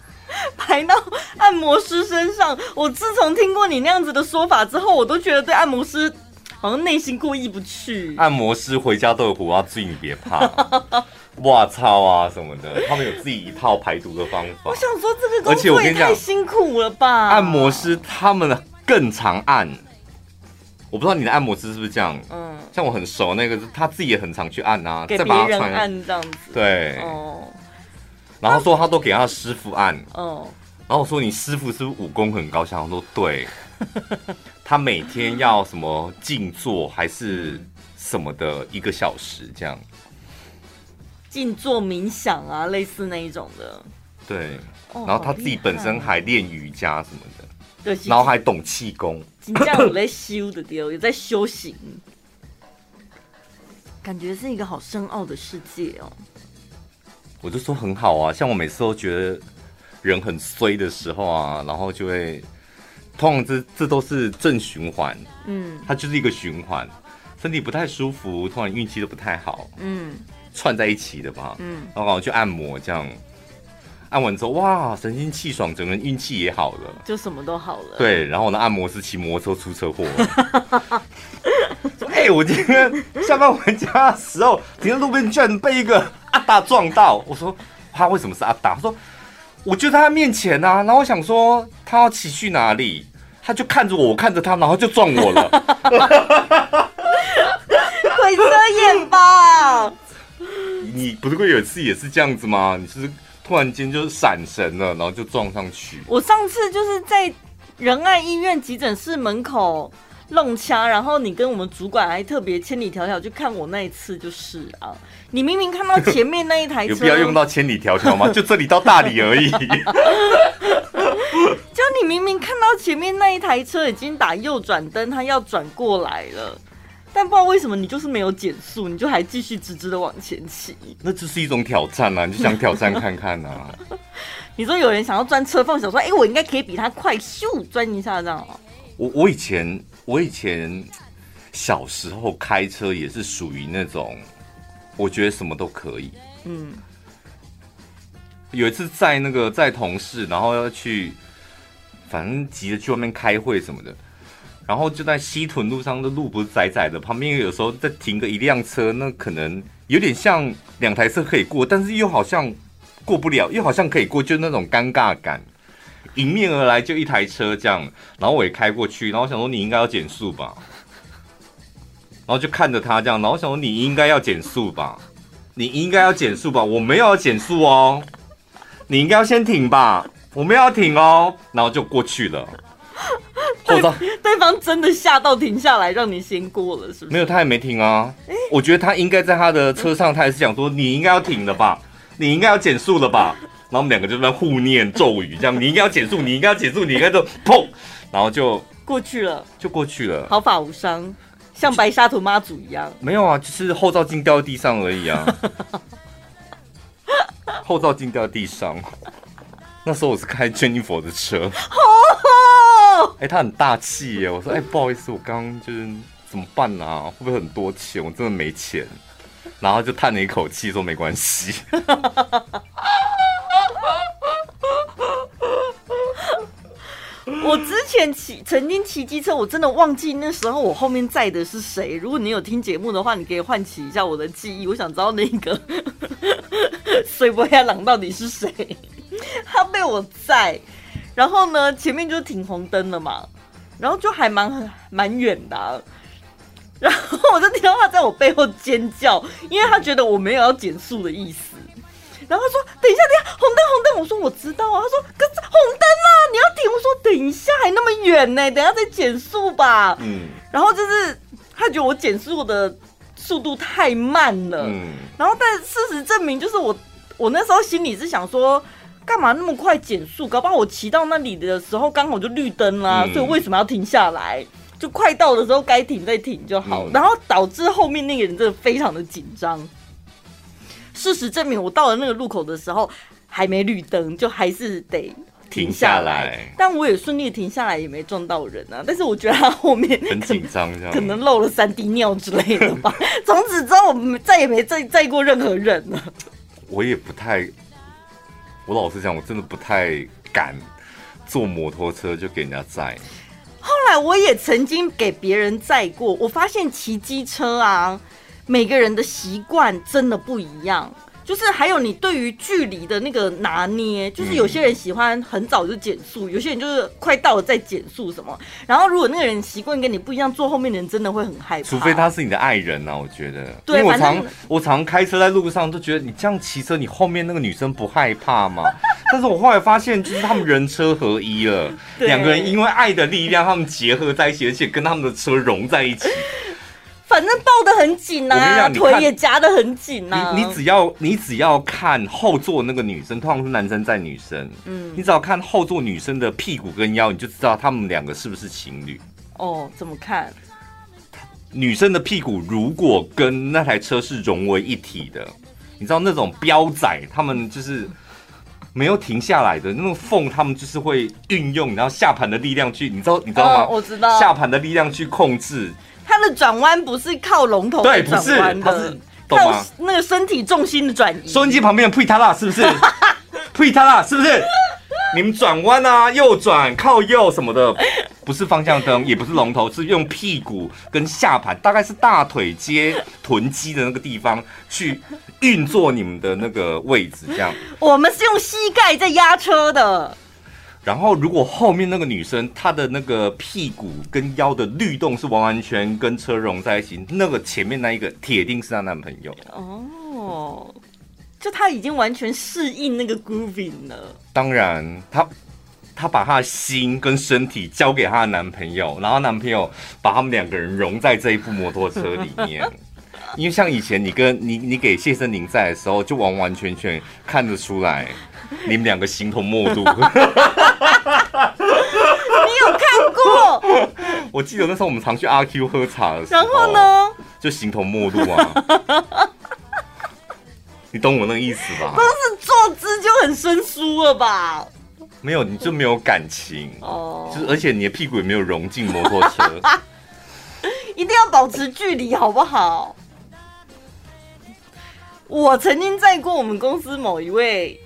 <laughs> 排到按摩师身上。我自从听过你那样子的说法之后，我都觉得对按摩师好像内心过意不去。按摩师回家都有胡啊，自己你别怕。<laughs> 哇操啊什么的，他们有自己一套排毒的方法。我想说这个工作也太辛苦了吧？按摩师他们更常按，我不知道你的按摩师是不是这样？嗯，像我很熟那个，他自己也很常去按啊，给别人按这样子。对，哦。然后说他都给他的师傅按，哦。然后我说你师傅是不是武功很高？想说对，<laughs> 他每天要什么静坐还是什么的一个小时这样。静坐冥想啊，类似那一种的。对，然后他自己本身还练瑜伽什么的，对，然后还懂气功。真的有在修的丢，有在修行，感觉是一个好深奥的世界哦。我就说很好啊，像我每次都觉得人很衰的时候啊，然后就会，通常这这都是正循环，嗯，它就是一个循环，身体不太舒服，突然运气都不太好，嗯。串在一起的吧，嗯，然后去按摩，这样按完之后，哇，神清气爽，整个人运气也好了，就什么都好了。对，然后呢，按摩师骑摩托车出车祸 <laughs> 了。哎、欸，我今天下班回家的时候，停在路边，居然被一个阿达撞到。我说他为什么是阿达？他说我就在他面前啊，然后我想说他要骑去哪里，他就看着我，我看着他，然后就撞我了。<laughs> 鬼遮眼吧。你不是会有一次也是这样子吗？你是突然间就是闪神了，然后就撞上去。我上次就是在仁爱医院急诊室门口弄掐，然后你跟我们主管还特别千里迢迢去看我那一次，就是啊，你明明看到前面那一台车，有必要用到千里迢迢吗？就这里到大理而已。<laughs> 就你明明看到前面那一台车已经打右转灯，它要转过来了。但不知道为什么你就是没有减速，你就还继续直直的往前骑。<laughs> 那这是一种挑战啊！你就想挑战看看啊。<laughs> 你说有人想要钻车缝，想说，哎、欸，我应该可以比他快，咻钻一下这样。我我以前我以前小时候开车也是属于那种，我觉得什么都可以。嗯。有一次在那个在同事，然后要去，反正急着去外面开会什么的。然后就在西屯路上的路不是窄窄的，旁边有时候再停个一辆车，那可能有点像两台车可以过，但是又好像过不了，又好像可以过，就那种尴尬感。迎面而来就一台车这样，然后我也开过去，然后我想说你应该要减速吧，然后就看着他这样，然后想说你应该要减速吧，你应该要减速吧，我没有要减速哦，你应该要先停吧，我没有要停哦，然后就过去了。<laughs> 对，对方真的吓到停下来，让你先过了，是不是？没有，他也没停啊。欸、我觉得他应该在他的车上，他也是想说你应该要停了吧，你应该要减速了吧。然后我们两个就在互念咒语，这样你应该要减速，你应该要减速，你应该就 <laughs> 砰，然后就过去了，就过去了，毫发无伤，像白沙屯妈祖一样。没有啊，就是后照镜掉在地上而已啊。<laughs> 后照镜掉在地上，那时候我是开 Jennifer 的车。哎、他很大气耶！我说，哎、不好意思，我刚刚就是怎么办啊？会不会很多钱？我真的没钱。然后就叹了一口气，说没关系。我之前骑曾经骑机车，我真的忘记那时候我后面载的是谁。如果你有听节目的话，你可以唤起一下我的记忆。我想知道那个 <laughs> 水波亚朗到底是谁？他被我载。然后呢，前面就停红灯了嘛，然后就还蛮蛮远的，啊，然后我就听到他在我背后尖叫，因为他觉得我没有要减速的意思，然后他说：“等一下，等一下，红灯，红灯。”我说：“我知道啊。”他说：“可是红灯啊，你要停。”我说：“等一下，还那么远呢，等一下再减速吧。”嗯，然后就是他觉得我减速的速度太慢了，嗯，然后但事实证明，就是我我那时候心里是想说。干嘛那么快减速？搞不好我骑到那里的时候刚好就绿灯啦，嗯、所以为什么要停下来？就快到的时候该停再停就好。嗯、然后导致后面那个人真的非常的紧张。事实证明，我到了那个路口的时候还没绿灯，就还是得停下来。下来，但我也顺利停下来，也没撞到人啊。但是我觉得他后面很紧张，可能漏了三滴尿之类的吧。<laughs> 从此之后，我们再也没再载过任何人了。我也不太。我老实讲，我真的不太敢坐摩托车就给人家载。后来我也曾经给别人载过，我发现骑机车啊，每个人的习惯真的不一样。就是还有你对于距离的那个拿捏，就是有些人喜欢很早就减速，有些人就是快到了再减速什么。然后如果那个人习惯跟你不一样，坐后面的人真的会很害怕。除非他是你的爱人呐、啊，我觉得。对，因为我常我常开车在路上都觉得你这样骑车，你后面那个女生不害怕吗？<laughs> 但是我后来发现，就是他们人车合一了，两个人因为爱的力量，他们结合在一起，而且跟他们的车融在一起。反正抱得很紧呐、啊，腿也夹得很紧呐、啊。你你只要你只要看后座那个女生，通常是男生载女生，嗯，你只要看后座女生的屁股跟腰，你就知道他们两个是不是情侣。哦，怎么看？女生的屁股如果跟那台车是融为一体的，你知道那种飙仔，他们就是没有停下来的那种缝，他们就是会运用然后下盘的力量去，你知道你知道吗？哦、我知道下盘的力量去控制。它的转弯不是靠龙头转弯的，对，不是，它是靠那个身体重心的转移。收音机旁边的呸塔拉是不是？呸塔拉是不是？你们转弯啊，右转靠右什么的，不是方向灯，也不是龙头，是用屁股跟下盘，大概是大腿接臀肌的那个地方去运作你们的那个位置，这样。我们是用膝盖在压车的。然后，如果后面那个女生她的那个屁股跟腰的律动是完完全跟车融在一起，那个前面那一个铁定是她男朋友哦。就她已经完全适应那个 grooving 了。当然，她她把她的心跟身体交给她的男朋友，然后男朋友把他们两个人融在这一部摩托车里面。<laughs> 因为像以前你跟你你给谢森林在的时候，就完完全全看得出来。<laughs> 你们两个形同陌路，<laughs> 你有看过？我记得那时候我们常去阿 Q 喝茶的时候，然后呢，就形同陌路啊。<laughs> 你懂我那个意思吧？光是坐姿就很生疏了吧？没有，你就没有感情哦。就是而且你的屁股也没有融进摩托车，一定要保持距离，好不好？我曾经载过我们公司某一位。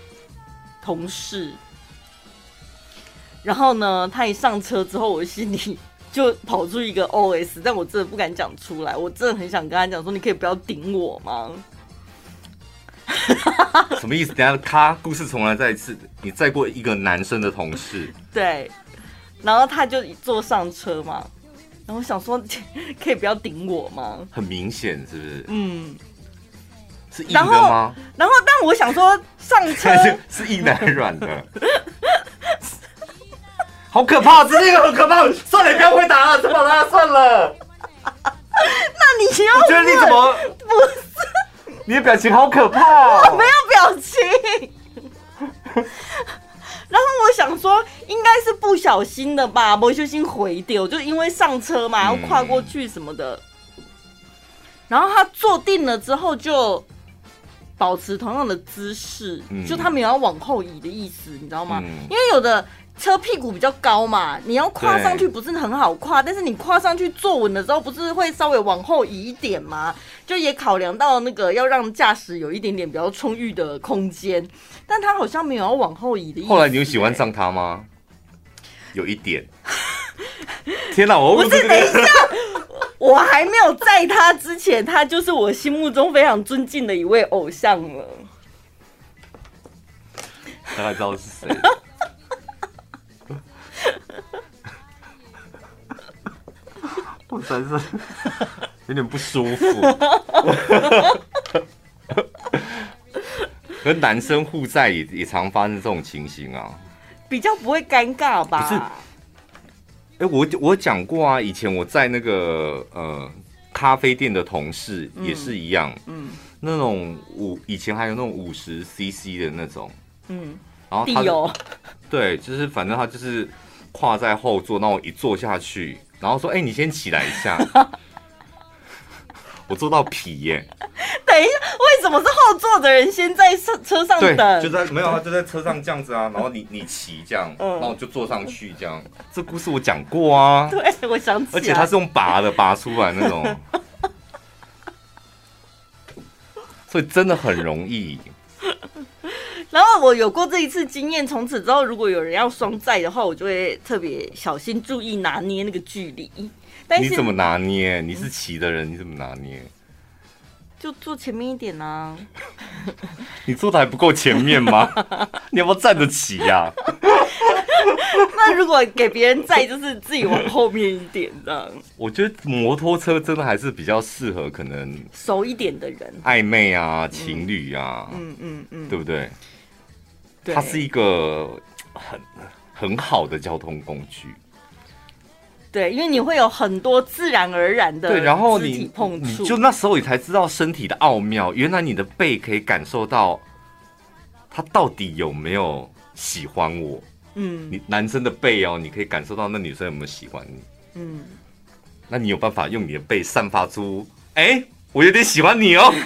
同事，然后呢，他一上车之后，我心里 <laughs> 就跑出一个 OS，但我真的不敢讲出来。我真的很想跟他讲说：“你可以不要顶我吗？” <laughs> 什么意思？等下，他故事重来再一次。你载过一个男生的同事，对，然后他就坐上车嘛，然后我想说：“可以不要顶我吗？”很明显，是不是？嗯。是硬的吗？然后，但我想说，上车是，是硬的还是软的？<laughs> 好可怕！这是一个很可怕。算了，不要回答了，怎么了，算了。<laughs> 那你要？我觉得你怎么不是？<laughs> 你的表情好可怕哦！我没有表情。然后我想说，应该是不小心的吧，不小心回丢，就因为上车嘛，要跨过去什么的。嗯、然后他坐定了之后就。保持同样的姿势，就他没有要往后移的意思，你知道吗？嗯、因为有的车屁股比较高嘛，你要跨上去不是很好跨，但是你跨上去坐稳的时候，不是会稍微往后移一点吗？就也考量到那个要让驾驶有一点点比较充裕的空间，但他好像没有要往后移的意思。后来你有喜欢上他吗？有一点。<laughs> 天哪，我不是等一下。我还没有在他之前，他就是我心目中非常尊敬的一位偶像了。大概知道是谁？我真是有点不舒服。跟男生互在也也常发生这种情形啊，比较不会尴尬吧？哎，我我讲过啊，以前我在那个呃咖啡店的同事也是一样，嗯，嗯那种五以前还有那种五十 CC 的那种，嗯，然后他有对，就是反正他就是跨在后座，那我一坐下去，然后说，哎，你先起来一下。<laughs> 我坐到皮耶！等一下，为什么是后座的人先在车车上等？就在没有，他就在车上这样子啊。然后你你骑这样，然后就坐上去这样。这故事我讲过啊。对，我想起来。而且他是用拔的拔出来那种，<laughs> 所以真的很容易。然后我有过这一次经验，从此之后，如果有人要双载的话，我就会特别小心注意拿捏那个距离。但是你怎么拿捏？你是骑的人，你怎么拿捏？就坐前面一点啊！<laughs> 你坐的还不够前面吗？<laughs> 你要不要站得起呀、啊？<laughs> 那如果给别人载，就是自己往后面一点这样。我觉得摩托车真的还是比较适合可能熟一点的人，暧昧啊，情侣啊，嗯嗯嗯，嗯，对不对？对，它是一个很很好的交通工具。对，因为你会有很多自然而然的对，然后你碰触，你就那时候你才知道身体的奥妙。原来你的背可以感受到他到底有没有喜欢我。嗯，你男生的背哦，你可以感受到那女生有没有喜欢你。嗯，那你有办法用你的背散发出，哎，我有点喜欢你哦。<laughs>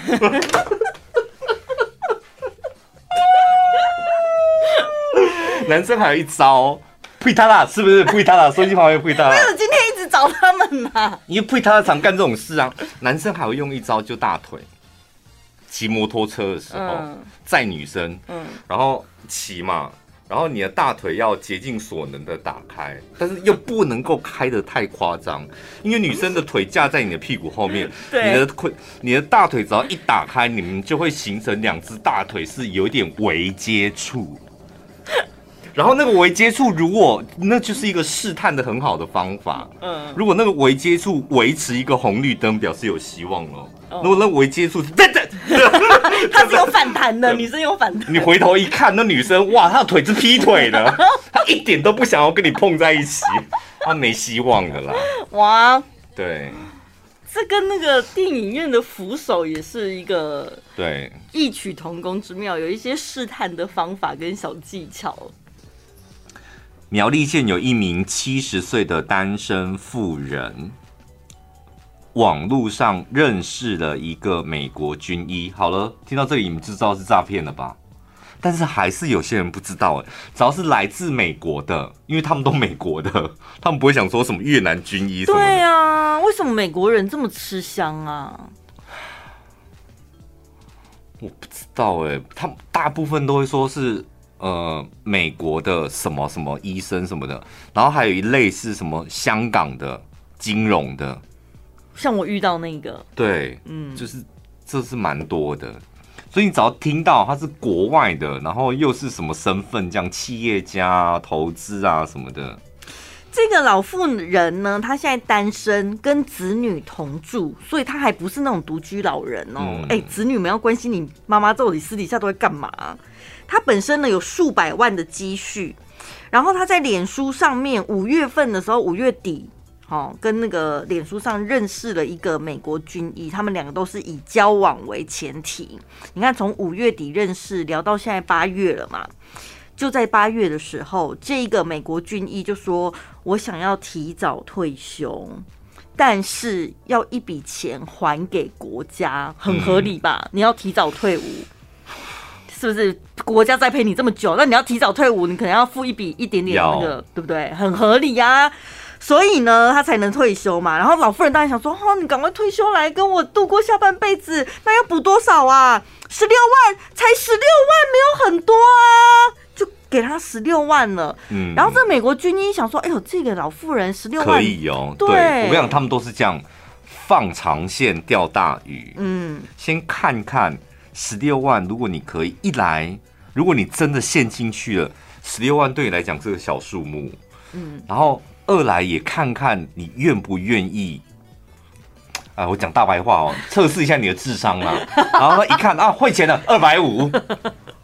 男生还有一招。呸他啦，是不是呸他啦？手机旁边呸他啦。没有今天一直找他们呢、啊？因为呸他常干这种事啊。男生还会用一招，就大腿。骑摩托车的时候，载、嗯、女生，嗯，然后骑嘛，然后你的大腿要竭尽所能的打开，但是又不能够开的太夸张，因为女生的腿架在你的屁股后面，<laughs> 你的腿，你的大腿只要一打开，你们就会形成两只大腿是有点微接触。然后那个微接触，如果那就是一个试探的很好的方法。嗯，如果那个微接触维持一个红绿灯，表示有希望了。如果那个微接触，等等，它 <laughs> 是有反弹的，女生有反弹。你回头一看，那女生哇，她的腿是劈腿的，<laughs> 她一点都不想要跟你碰在一起，她没希望的啦。哇，对，这跟那个电影院的扶手也是一个对异曲同工之妙，有一些试探的方法跟小技巧。苗栗县有一名七十岁的单身妇人，网络上认识了一个美国军医。好了，听到这里你们就知道是诈骗了吧？但是还是有些人不知道哎，只要是来自美国的，因为他们都美国的，<laughs> 他们不会想说什么越南军医什么的。对啊，为什么美国人这么吃香啊？我不知道哎，他们大部分都会说是。呃，美国的什么什么医生什么的，然后还有一类是什么香港的金融的，像我遇到那个，对，嗯，就是这是蛮多的，所以你只要听到他是国外的，然后又是什么身份，这样企业家、投资啊什么的。这个老妇人呢，她现在单身，跟子女同住，所以她还不是那种独居老人哦。哎、嗯，子女们要关心你妈妈到底私底下都会干嘛？她本身呢有数百万的积蓄，然后他在脸书上面五月份的时候，五月底，哦，跟那个脸书上认识了一个美国军医，他们两个都是以交往为前提。你看，从五月底认识，聊到现在八月了嘛。就在八月的时候，这个美国军医就说：“我想要提早退休，但是要一笔钱还给国家，很合理吧？嗯、你要提早退伍，是不是？国家栽培你这么久，那你要提早退伍，你可能要付一笔一点点那个，对不对？很合理呀、啊。所以呢，他才能退休嘛。然后老妇人当然想说：哦，你赶快退休来跟我度过下半辈子，那要补多少啊？十六万，才十六万，没有很多啊。”就给他十六万了，嗯，然后这美国军医想说，哎呦，这个老妇人十六万可以哦，对，对我跟你讲，他们都是这样放长线钓大鱼，嗯，先看看十六万，如果你可以一来，如果你真的陷进去了，十六万对你来讲是个小数目，嗯，然后二来也看看你愿不愿意，啊，我讲大白话哦，<laughs> 测试一下你的智商啦，然后一看啊，汇钱了二百五，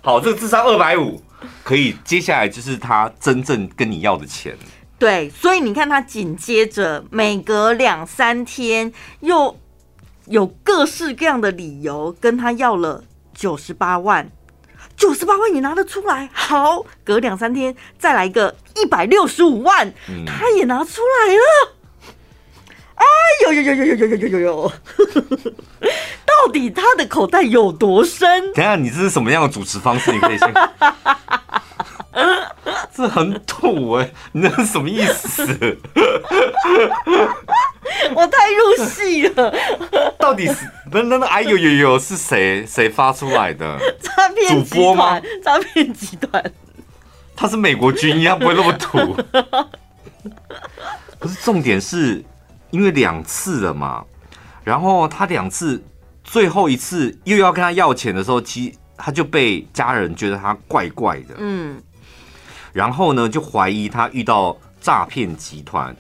好，这个智商二百五。可以，接下来就是他真正跟你要的钱。对，所以你看，他紧接着每隔两三天，又有各式各样的理由跟他要了九十八万，九十八万你拿得出来？好，隔两三天再来一个一百六十五万，他也拿出来了。哎呦呦呦呦呦呦呦呦呦！到底他的口袋有多深？等下，你这是什么样的主持方式？你可以先。<laughs> 这很土哎、欸，你那是什么意思？<laughs> 我太入戏了。<laughs> 到底是那那那哎呦呦呦是谁谁发出来的？诈骗主播吗？诈骗集团。他是美国军一样不会那么土。可是重点是因为两次了嘛，然后他两次最后一次又要跟他要钱的时候，其实他就被家人觉得他怪怪的。嗯。然后呢，就怀疑他遇到诈骗集团，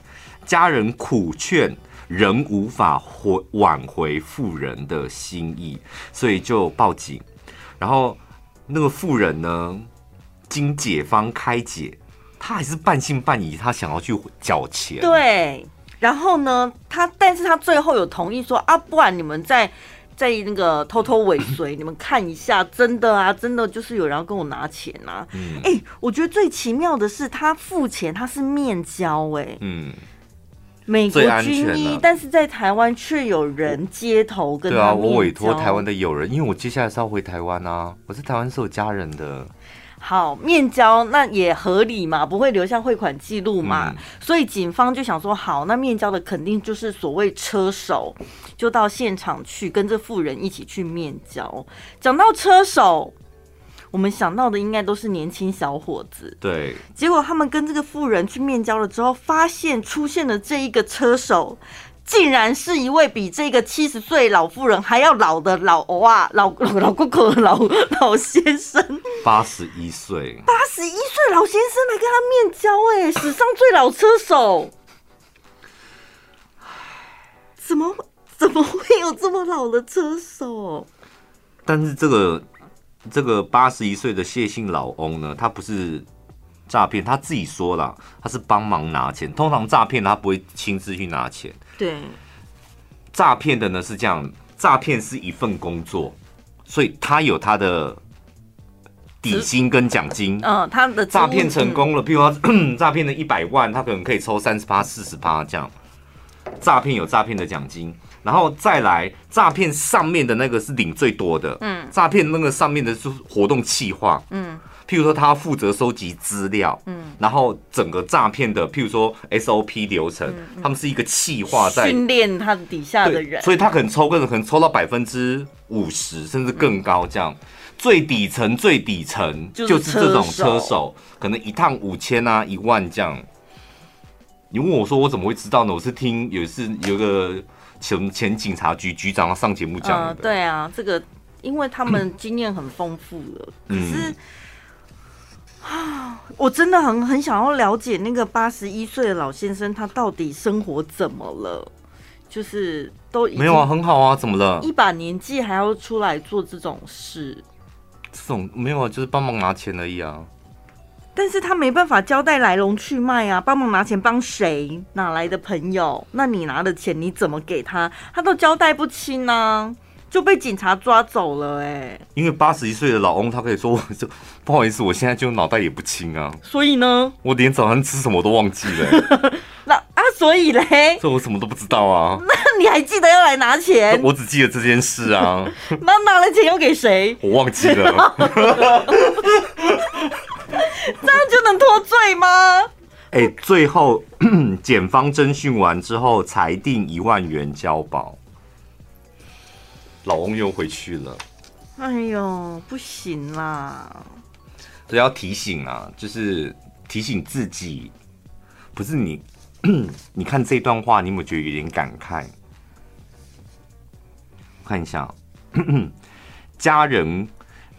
家人苦劝，仍无法回挽回富人的心意，所以就报警。然后那个富人呢，经解方开解，他还是半信半疑，他想要去缴钱。对，然后呢，他但是他最后有同意说啊，不然你们在。在那个偷偷尾随，你们看一下，真的啊，真的就是有人要跟我拿钱啊！嗯，哎、欸，我觉得最奇妙的是，他付钱他是面交、欸，哎，嗯，美国军医，但是在台湾却有人接头跟他。对啊，我委托台湾的友人，因为我接下来是要回台湾啊，我在台湾是有家人的。好，面交那也合理嘛，不会留下汇款记录嘛，嗯、所以警方就想说，好，那面交的肯定就是所谓车手，就到现场去跟这妇人一起去面交。讲到车手，我们想到的应该都是年轻小伙子，对。结果他们跟这个妇人去面交了之后，发现出现了这一个车手。竟然是一位比这个七十岁老妇人还要老的老欧啊，老老老公公的老老先生，八十一岁，八十一岁老先生来跟他面交，哎，史上最老车手，怎么怎么会有这么老的车手？但是这个这个八十一岁的谢姓老翁呢，他不是。诈骗，他自己说了，他是帮忙拿钱。通常诈骗他不会亲自去拿钱。对，诈骗的呢是这样，诈骗是一份工作，所以他有他的底薪跟奖金。嗯，他的诈骗成功了，譬如说 <clears throat> 诈骗了一百万，他可能可以抽三十八、四十八这样。诈骗有诈骗的奖金，然后再来诈骗上面的那个是领最多的。嗯，诈骗那个上面的是活动企划。嗯。譬如说，他负责收集资料，嗯，然后整个诈骗的，譬如说 SOP 流程，嗯嗯、他们是一个企划在训练他底下的人，所以他可能抽个人可能抽到百分之五十甚至更高，这样、嗯、最底层最底层就是这种车手，可能一趟五千啊一万这样。你问我说我怎么会知道呢？我是听有一次有个前前警察局局长上节目讲的、呃。对啊，这个因为他们经验很丰富了，嗯、可是。啊，<gasps> 我真的很很想要了解那个八十一岁的老先生，他到底生活怎么了？就是都没有啊，很好啊，怎么了？一把年纪还要出来做这种事？这种没有啊，就是帮忙拿钱而已啊。但是他没办法交代来龙去脉啊，帮忙拿钱帮谁？哪来的朋友？那你拿的钱你怎么给他？他都交代不清呢。就被警察抓走了哎、欸，因为八十一岁的老翁，他可以说我，<laughs> 就不好意思，我现在就脑袋也不清啊。所以呢，我连早上吃什么都忘记了、欸。<laughs> 那啊，所以嘞，这我什么都不知道啊。<laughs> 那你还记得要来拿钱？我只记得这件事啊。那拿了钱又给谁？我忘记了。这样就能脱罪吗？哎、欸，最后 <clears throat> 检方侦讯完之后，裁定一万元交保。老翁又回去了，哎呦，不行啦！所以要提醒啊，就是提醒自己，不是你，<coughs> 你看这段话，你有没有觉得有点感慨？看一下，<coughs> 家人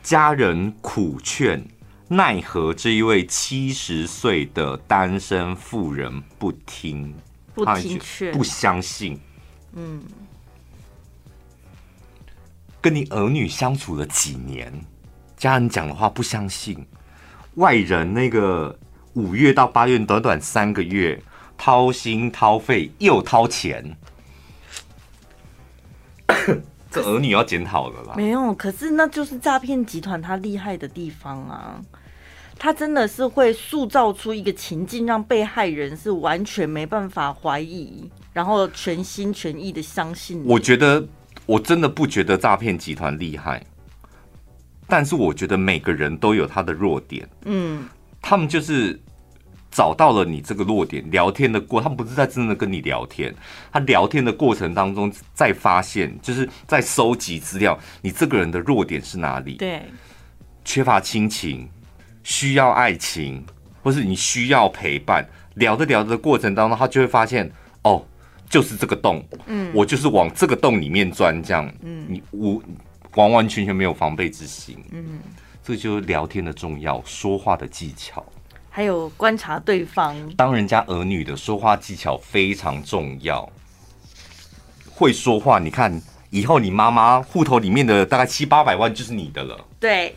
家人苦劝，奈何这一位七十岁的单身妇人不听，不听劝，不相信，嗯。跟你儿女相处了几年，家人讲的话不相信，外人那个五月到八月短短三个月，掏心掏肺又掏钱，<coughs> 这儿女要检讨了啦。没有，可是那就是诈骗集团他厉害的地方啊，他真的是会塑造出一个情境，让被害人是完全没办法怀疑，然后全心全意的相信。我觉得。我真的不觉得诈骗集团厉害，但是我觉得每个人都有他的弱点。嗯，他们就是找到了你这个弱点，聊天的过，他们不是在真的跟你聊天，他聊天的过程当中再发现，就是在收集资料，你这个人的弱点是哪里？对，缺乏亲情，需要爱情，或是你需要陪伴。聊着聊着的过程当中，他就会发现，哦，就是这个洞，嗯，我就是往这个洞里面钻，这样，嗯，你我完完全全没有防备之心，嗯，这就是聊天的重要，说话的技巧。还有观察对方，当人家儿女的说话技巧非常重要。会说话，你看以后你妈妈户头里面的大概七八百万就是你的了。对，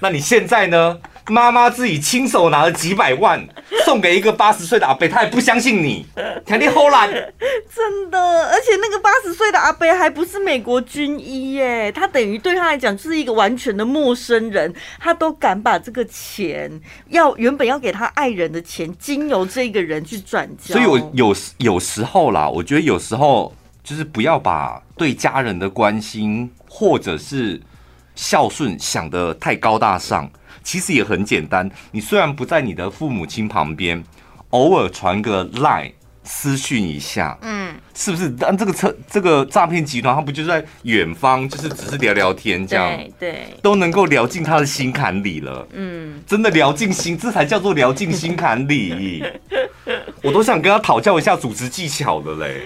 那你现在呢？妈妈自己亲手拿了几百万送给一个八十岁的阿伯，他也不相信你，肯定后来真的，而且那个八十岁的阿伯还不是美国军医耶，他等于对他来讲就是一个完全的陌生人，他都敢把这个钱要原本要给他爱人的钱，经由这个人去转交。所以，我有有时候啦，我觉得有时候就是不要把对家人的关心或者是孝顺想得太高大上。其实也很简单，你虽然不在你的父母亲旁边，偶尔传个 line 私讯一下，嗯，是不是？但这个车这个诈骗集团，他不就在远方，就是只是聊聊天这样，对，对都能够聊进他的心坎里了，嗯，真的聊进心，这才叫做聊进心坎里。<laughs> 我都想跟他讨教一下组织技巧的嘞。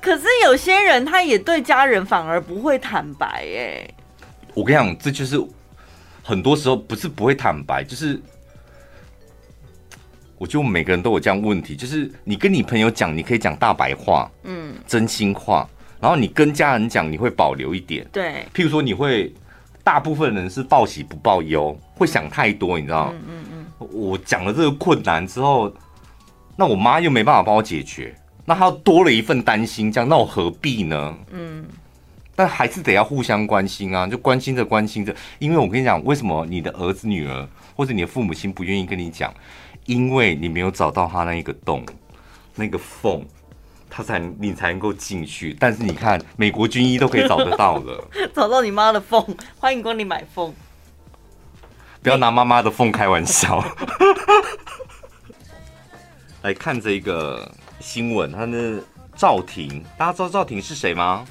可是有些人他也对家人反而不会坦白，哎，我跟你讲，这就是。很多时候不是不会坦白，就是我觉得每个人都有这样问题，就是你跟你朋友讲，你可以讲大白话，嗯，真心话，然后你跟家人讲，你会保留一点，对，譬如说你会，大部分人是报喜不报忧，会想太多，你知道？嗯嗯嗯。我讲了这个困难之后，那我妈又没办法帮我解决，那她多了一份担心，这样，那我何必呢？嗯。但还是得要互相关心啊，就关心着关心着，因为我跟你讲，为什么你的儿子女儿或者你的父母亲不愿意跟你讲？因为你没有找到他那一个洞，那个缝，他才你才能够进去。但是你看，美国军医都可以找得到了，<laughs> 找到你妈的缝，欢迎光临买缝，不要拿妈妈的缝开玩笑。<laughs> 来看这个新闻，他的赵婷，大家知道赵婷是谁吗？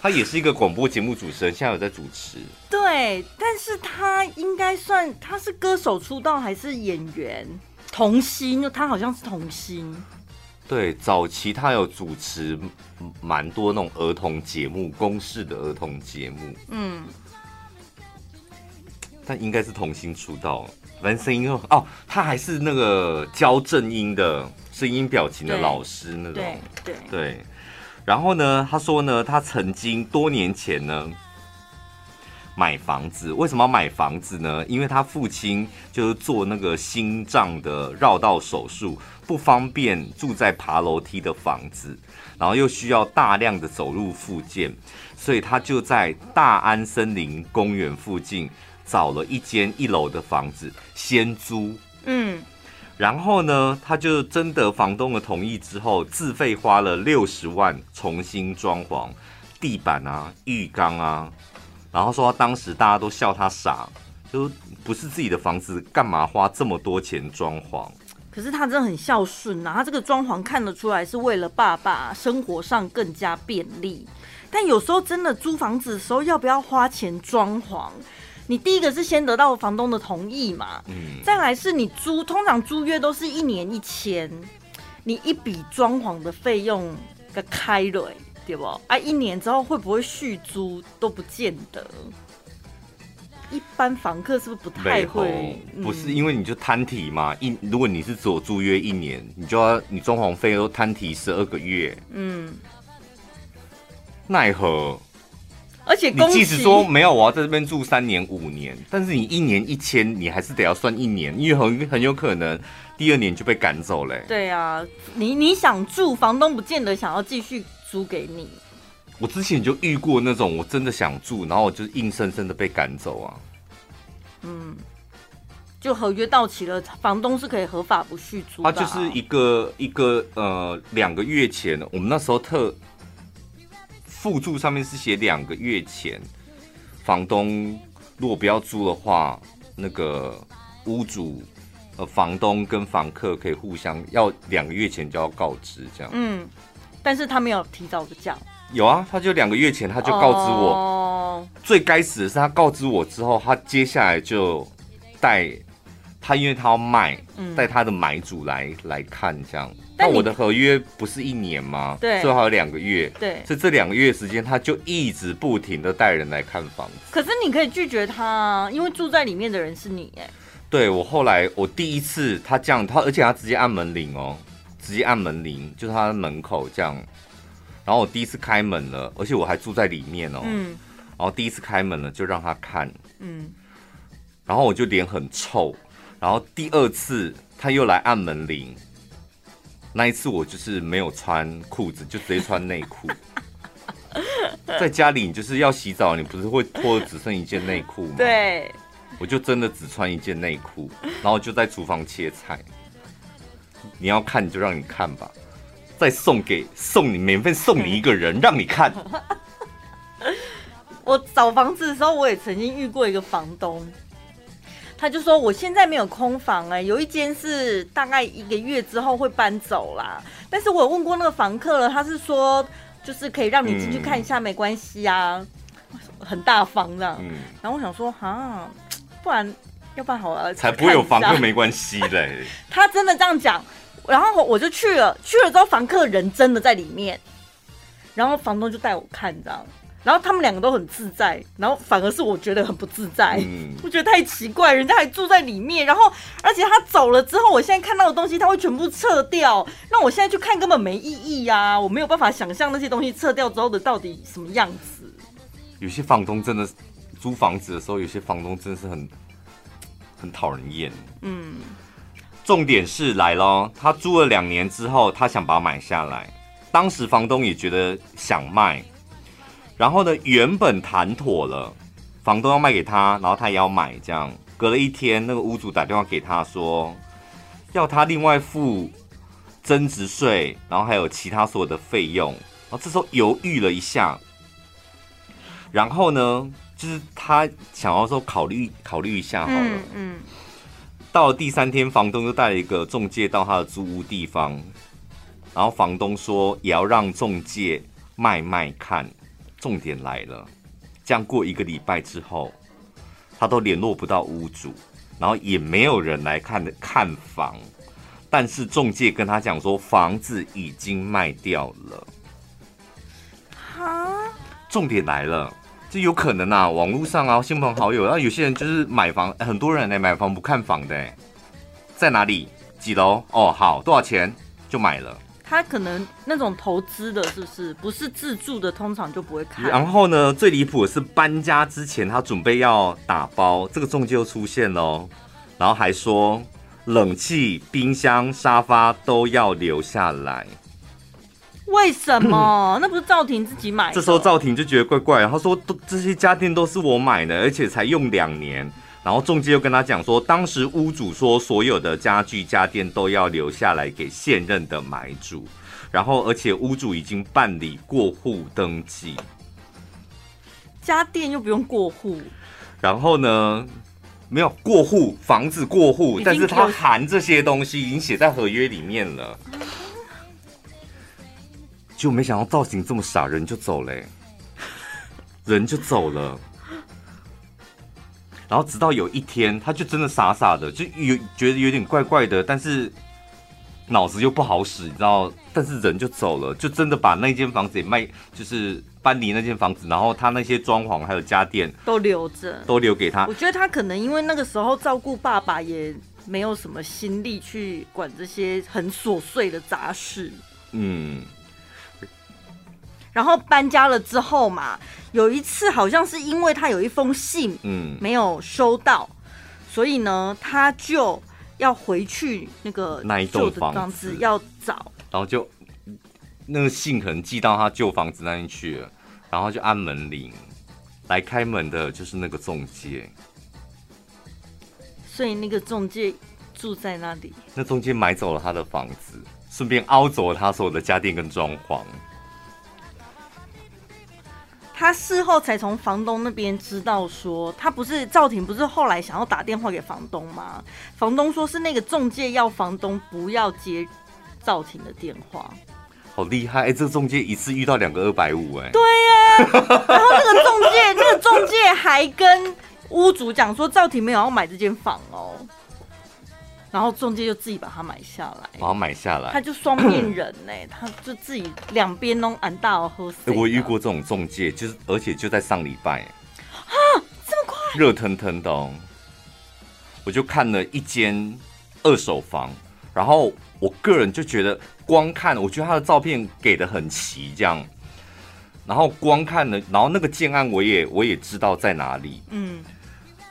他也是一个广播节目主持人，现在有在主持。对，但是他应该算他是歌手出道还是演员？童星，他好像是童星。对，早期他有主持蛮多那种儿童节目，公视的儿童节目。嗯，但应该是童星出道，反正声音哦，他还是那个教正音的声音表情的老师那种。对对对。对然后呢，他说呢，他曾经多年前呢买房子，为什么要买房子呢？因为他父亲就是做那个心脏的绕道手术，不方便住在爬楼梯的房子，然后又需要大量的走路复健，所以他就在大安森林公园附近找了一间一楼的房子先租。嗯。然后呢，他就征得房东的同意之后，自费花了六十万重新装潢地板啊、浴缸啊。然后说当时大家都笑他傻，就不是自己的房子，干嘛花这么多钱装潢？可是他真的很孝顺啊，他这个装潢看得出来是为了爸爸生活上更加便利。但有时候真的租房子的时候，要不要花钱装潢？你第一个是先得到房东的同意嘛，嗯，再来是你租，通常租约都是一年一签，你一笔装潢的费用个开了，对不？啊，一年之后会不会续租都不见得。一般房客是不是不太会？不是，因为你就摊提嘛，一如果你是只租约一年，你就要你装潢费都摊提十二个月，嗯，奈何？而且你即使说没有，我要在这边住三年五年，但是你一年一签，你还是得要算一年，因为很很有可能第二年就被赶走了。对啊，你你想住，房东不见得想要继续租给你。我之前就遇过那种，我真的想住，然后我就硬生生的被赶走啊。嗯，就合约到期了，房东是可以合法不续租的。他就是一个一个呃两个月前，我们那时候特。附注上面是写两个月前，房东如果不要租的话，那个屋主、呃房东跟房客可以互相要两个月前就要告知这样。嗯，但是他没有提早的讲。有啊，他就两个月前他就告知我。哦、最该死的是他告知我之后，他接下来就带他，因为他要卖，带、嗯、他的买主来来看这样。那我的合约不是一年吗？对，最好有两个月。对，所以这两个月时间，他就一直不停的带人来看房子。可是你可以拒绝他，因为住在里面的人是你哎。对，我后来我第一次他这样，他而且他直接按门铃哦，直接按门铃，就是他的门口这样。然后我第一次开门了，而且我还住在里面哦。嗯。然后第一次开门了，就让他看。嗯。然后我就脸很臭。然后第二次他又来按门铃，那一次我就是没有穿裤子，就直接穿内裤。<laughs> 在家里你就是要洗澡，你不是会脱只剩一件内裤吗？对。我就真的只穿一件内裤，然后就在厨房切菜。你要看你就让你看吧。再送给送你免费送你一个人，<laughs> 让你看。我找房子的时候，我也曾经遇过一个房东，他就说我现在没有空房哎、欸，有一间是大概一个月之后会搬走啦。但是我有问过那个房客了，他是说就是可以让你进去看一下，没关系啊，很大方这样。然后我想说哈，不然要不然好了，才不会有房客没关系嘞。<laughs> 他真的这样讲。然后我就去了，去了之后房客人真的在里面，然后房东就带我看这样，然后他们两个都很自在，然后反而是我觉得很不自在，嗯、我觉得太奇怪，人家还住在里面，然后而且他走了之后，我现在看到的东西他会全部撤掉，那我现在去看根本没意义呀、啊，我没有办法想象那些东西撤掉之后的到底什么样子。有些房东真的租房子的时候，有些房东真的是很很讨人厌，嗯。重点是来咯，他租了两年之后，他想把它买下来。当时房东也觉得想卖，然后呢，原本谈妥了，房东要卖给他，然后他也要买。这样隔了一天，那个屋主打电话给他说，要他另外付增值税，然后还有其他所有的费用。然后这时候犹豫了一下，然后呢，就是他想要说考虑考虑一下好了，嗯。嗯到了第三天，房东又带了一个中介到他的租屋地方，然后房东说也要让中介卖卖看。重点来了，这样过一个礼拜之后，他都联络不到屋主，然后也没有人来看的看房，但是中介跟他讲说房子已经卖掉了。哈？重点来了。这有可能啊，网络上啊，亲朋好友，然后有些人就是买房，很多人来买房不看房的，在哪里？几楼？哦，好，多少钱就买了。他可能那种投资的，是不是？不是自住的，通常就不会看。然后呢，最离谱的是搬家之前，他准备要打包，这个中介又出现喽，然后还说冷气、冰箱、沙发都要留下来。为什么？<coughs> 那不是赵婷自己买的？这时候赵婷就觉得怪怪的，他说：“都这些家电都是我买的，而且才用两年。”然后中介又跟他讲说：“当时屋主说所有的家具家电都要留下来给现任的买主，然后而且屋主已经办理过户登记，家电又不用过户。然后呢，没有过户，房子过户，但是他含这些东西已经写在合约里面了。”就没想到造型这么傻，人就走了，人就走了。然后直到有一天，他就真的傻傻的，就有觉得有点怪怪的，但是脑子又不好使，你知道？但是人就走了，就真的把那间房子也卖，就是搬离那间房子，然后他那些装潢还有家电都留着，都留给他。我觉得他可能因为那个时候照顾爸爸，也没有什么心力去管这些很琐碎的杂事。嗯。然后搬家了之后嘛，有一次好像是因为他有一封信，嗯，没有收到，嗯、所以呢，他就要回去那个那一栋房子要找，然后就那个信可能寄到他旧房子那边去了，然后就按门铃，来开门的就是那个中介，所以那个中介住在那里，那中介买走了他的房子，顺便凹走了他所有的家电跟装潢。他事后才从房东那边知道说，他不是赵婷，不是后来想要打电话给房东吗？房东说是那个中介要房东不要接赵婷的电话。好厉害！哎、欸，这个中介一次遇到两个二百五，哎，对呀。然后那个中介，那个中介还跟屋主讲说，赵婷没有要买这间房哦。然后中介就自己把它买下来，把它买下来，他就双面人呢，<coughs> 他就自己两边弄俺大尔喝死。我遇过这种中介，就是而且就在上礼拜。啊，这么快，热腾腾的，哦，我就看了一间二手房，然后我个人就觉得光看，我觉得他的照片给的很齐，这样，然后光看了，然后那个建案我也我也知道在哪里，嗯，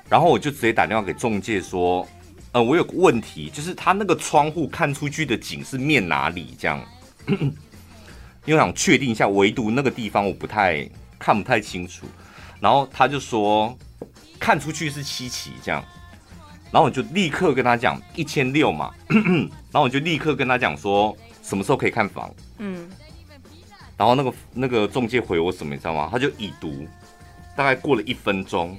然后我就直接打电话给中介说。呃，我有个问题，就是他那个窗户看出去的景是面哪里？这样，<clears throat> 因为想确定一下，唯独那个地方我不太看不太清楚。然后他就说看出去是七期这样，然后我就立刻跟他讲一千六嘛，<clears throat> 然后我就立刻跟他讲说什么时候可以看房？嗯，然后那个那个中介回我什么你知道吗？他就已读，大概过了一分钟。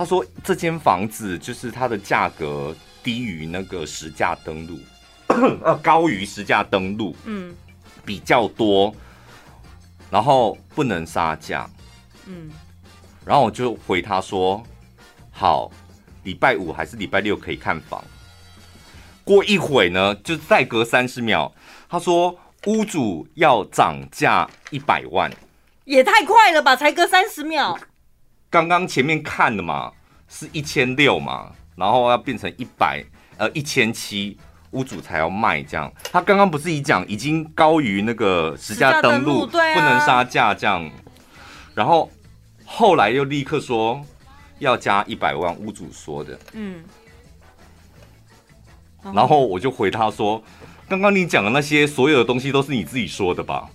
他说：“这间房子就是它的价格低于那个实价登录，<coughs> 呃，高于实价登录，嗯，比较多，然后不能杀价，嗯，然后我就回他说：好，礼拜五还是礼拜六可以看房。过一会呢，就再隔三十秒，他说屋主要涨价一百万，也太快了吧，才隔三十秒。”刚刚前面看的嘛，是一千六嘛，然后要变成一百，呃，一千七，屋主才要卖这样。他刚刚不是已讲已经高于那个实价登录，不能杀价这样。然后后来又立刻说要加一百万，屋主说的。嗯。然后我就回他说，刚刚你讲的那些所有的东西都是你自己说的吧？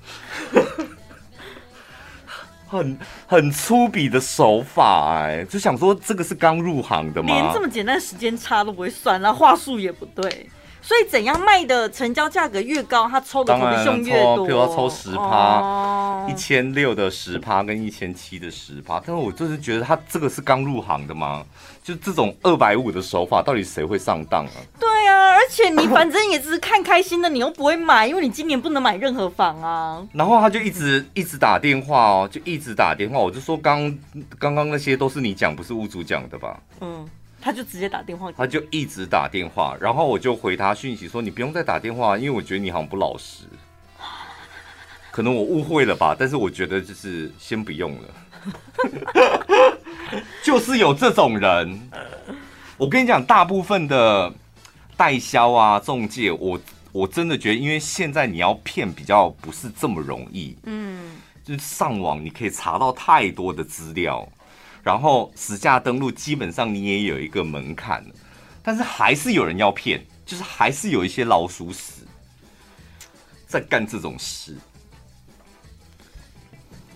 很很粗鄙的手法哎、欸，就想说这个是刚入行的吗？连这么简单的时间差都不会算，然后话术也不对，所以怎样卖的成交价格越高，他抽的 commission 越多。比如要抽十趴，一千六的十趴跟一千七的十趴，但是我就是觉得他这个是刚入行的吗？就这种二百五的手法，到底谁会上当啊？对啊，而且你反正也只是看开心的，你又不会买，因为你今年不能买任何房啊。然后他就一直一直打电话哦，就一直打电话。我就说刚刚刚那些都是你讲，不是屋主讲的吧？嗯，他就直接打电话，他就一直打电话，然后我就回他讯息说你不用再打电话，因为我觉得你好像不老实。可能我误会了吧，但是我觉得就是先不用了。<laughs> 就是有这种人，我跟你讲，大部分的代销啊、中介，我我真的觉得，因为现在你要骗比较不是这么容易，嗯，就是上网你可以查到太多的资料，然后实价登录基本上你也有一个门槛，但是还是有人要骗，就是还是有一些老鼠屎在干这种事。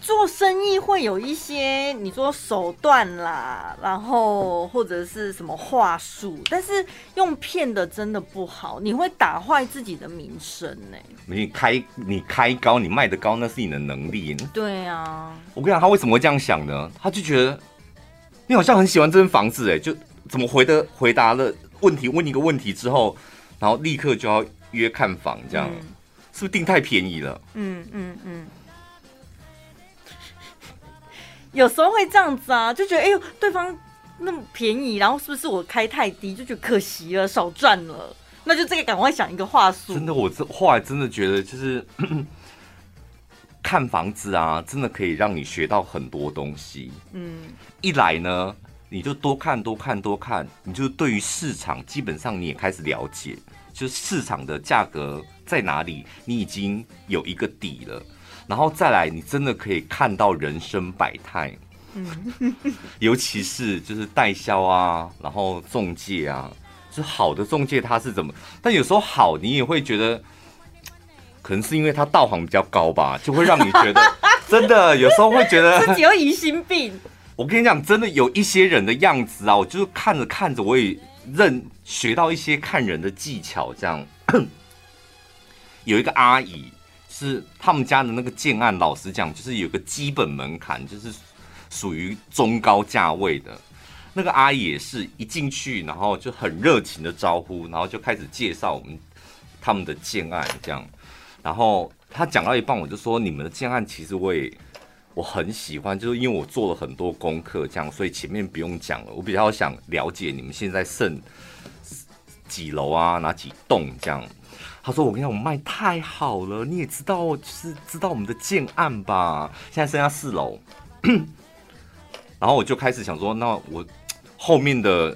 做生意会有一些你说手段啦，然后或者是什么话术，但是用骗的真的不好，你会打坏自己的名声呢。你开你开高，你卖的高，那是你的能力。对啊，我跟你讲，他为什么会这样想呢？他就觉得你好像很喜欢这间房子，哎，就怎么回的回答了问题，问一个问题之后，然后立刻就要约看房，这样、嗯、是不是定太便宜了？嗯嗯嗯。嗯有时候会这样子啊，就觉得哎呦，对方那么便宜，然后是不是我开太低，就觉得可惜了，少赚了。那就这个赶快想一个话术。真的，我这后来真的觉得，就是 <clears throat> 看房子啊，真的可以让你学到很多东西。嗯，一来呢，你就多看多看多看，你就对于市场基本上你也开始了解，就是市场的价格在哪里，你已经有一个底了。然后再来，你真的可以看到人生百态，嗯，<laughs> 尤其是就是代销啊，然后中介啊，就好的中介他是怎么？但有时候好，你也会觉得，可能是因为他道行比较高吧，就会让你觉得 <laughs> 真的有时候会觉得自己有疑心病。<laughs> 我跟你讲，真的有一些人的样子啊，我就是看着看着，我也认学到一些看人的技巧。这样，<coughs> 有一个阿姨。是他们家的那个建案，老实讲，就是有个基本门槛，就是属于中高价位的。那个阿姨也是一进去，然后就很热情的招呼，然后就开始介绍我们他们的建案这样。然后他讲到一半，我就说：“你们的建案其实我也我很喜欢，就是因为我做了很多功课，这样，所以前面不用讲了。我比较想了解你们现在剩几楼啊，哪几栋这样。”他说：“我跟你讲，我们卖太好了，你也知道，就是知道我们的建案吧？现在剩下四楼。<clears throat> ”然后我就开始想说：“那我后面的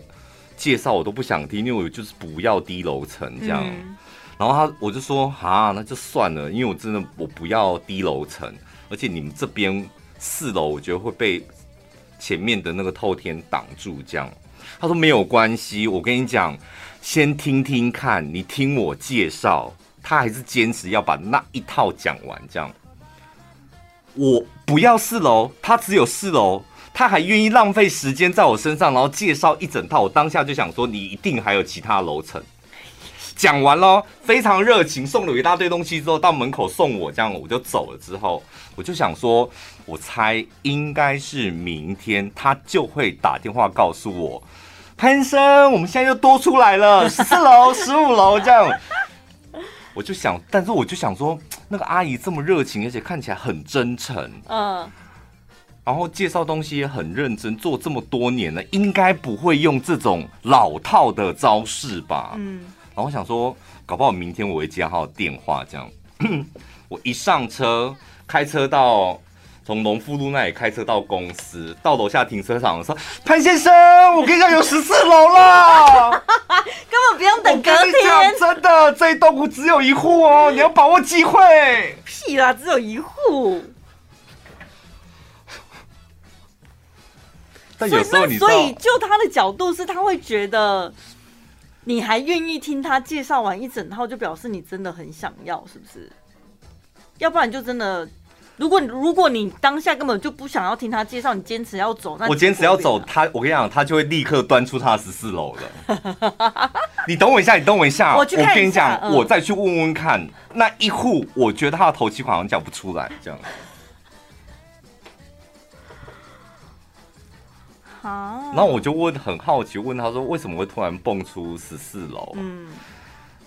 介绍我都不想听，因为我就是不要低楼层这样。嗯”然后他我就说：“啊，那就算了，因为我真的我不要低楼层，而且你们这边四楼我觉得会被前面的那个透天挡住。”这样，他说：“没有关系，我跟你讲。”先听听看，你听我介绍，他还是坚持要把那一套讲完。这样，我不要四楼，他只有四楼，他还愿意浪费时间在我身上，然后介绍一整套。我当下就想说，你一定还有其他楼层。讲完了，非常热情，送了一大堆东西之后，到门口送我，这样我就走了。之后，我就想说，我猜应该是明天他就会打电话告诉我。潘生，我们现在又多出来了十四楼、十五楼这样，<laughs> 我就想，但是我就想说，那个阿姨这么热情，而且看起来很真诚，嗯，然后介绍东西也很认真，做这么多年了，应该不会用这种老套的招式吧？嗯，然后我想说，搞不好明天我会接他的电话，这样，<clears throat> 我一上车，开车到。从农夫路那里开车到公司，到楼下停车场的时候，潘先生，我跟你讲有十四楼了，<laughs> 根本不用等隔天。真的，这一栋只有一户哦，你要把握机会。屁啦，只有一户。但有时候你所以就他的角度是，他会觉得你还愿意听他介绍完一整套，就表示你真的很想要，是不是？要不然就真的。如果如果你当下根本就不想要听他介绍，你坚持要走，那我坚持要走，他我跟你讲，他就会立刻端出他的十四楼了。<laughs> 你等我一下，你等我一下，我跟你讲，嗯、我再去问问看那一户，我觉得他的头期款好像讲不出来，这样。好，然后我就问，很好奇问他说，为什么会突然蹦出十四楼？嗯，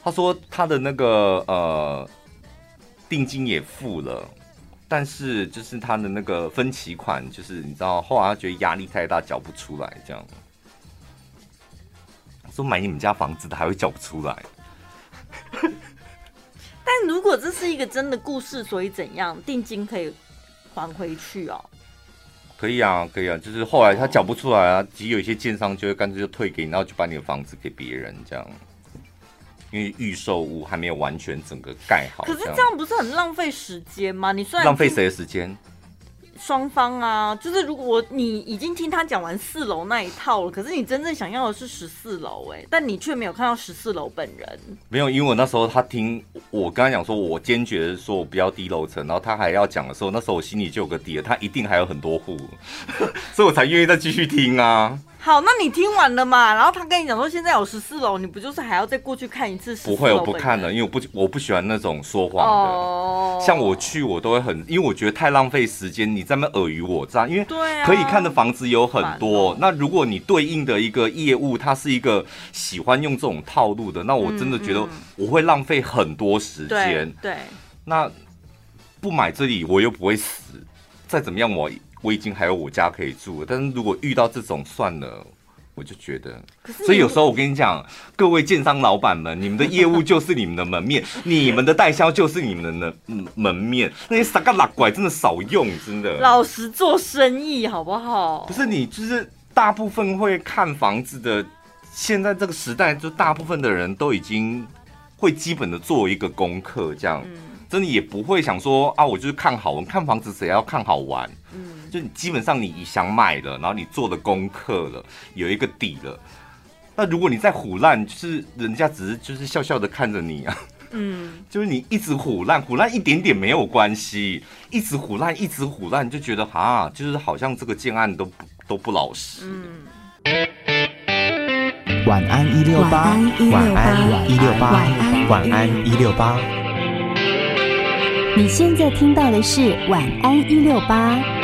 他说他的那个呃定金也付了。但是就是他的那个分期款，就是你知道，后来他觉得压力太大，缴不出来，这样。说买你们家房子的还会缴不出来。但如果这是一个真的故事，所以怎样定金可以还回去哦？可以啊，可以啊，就是后来他缴不出来啊，其实有一些建商就会干脆就退给你，然后就把你的房子给别人这样。因为预售屋还没有完全整个盖好，可是这样不是很浪费时间吗？你算浪费谁的时间？双方啊，就是如果你已经听他讲完四楼那一套了，可是你真正想要的是十四楼，哎，但你却没有看到十四楼本人。没有，因为我那时候他听我刚才讲说，我坚决的说我不要低楼层，然后他还要讲的时候，那时候我心里就有个底了，他一定还有很多户，<laughs> 所以我才愿意再继续听啊。好，那你听完了嘛？然后他跟你讲说现在有十四楼，你不就是还要再过去看一次？不会，我不看了，因为我不我不喜欢那种说谎的。Oh. 像我去，我都会很，因为我觉得太浪费时间。你在那尔虞我诈，因为可以看的房子有很多。啊、那如果你对应的一个业务，他是一个喜欢用这种套路的，那我真的觉得我会浪费很多时间。对，那不买这里我又不会死，再怎么样我。我已经还有我家可以住，但是如果遇到这种算了，我就觉得。所以有时候我跟你讲，各位建商老板们，你们的业务就是你们的门面，<laughs> 你们的代销就是你们的门门面，那些傻个拉拐真的少用，真的。老实做生意好不好？不是你，就是大部分会看房子的，现在这个时代，就大部分的人都已经会基本的做一个功课，这样，真的也不会想说啊，我就是看好玩，看房子谁要看好玩？就你基本上你想买了，然后你做的功课了，有一个底了。那如果你再唬烂，就是人家只是就是笑笑的看着你啊，嗯，<laughs> 就是你一直唬烂，唬烂一点点没有关系，一直唬烂，一直唬烂，就觉得啊，就是好像这个建案都不都不老实。嗯，晚安一六八，晚安一六八，晚安一六八。你现在听到的是晚安一六八。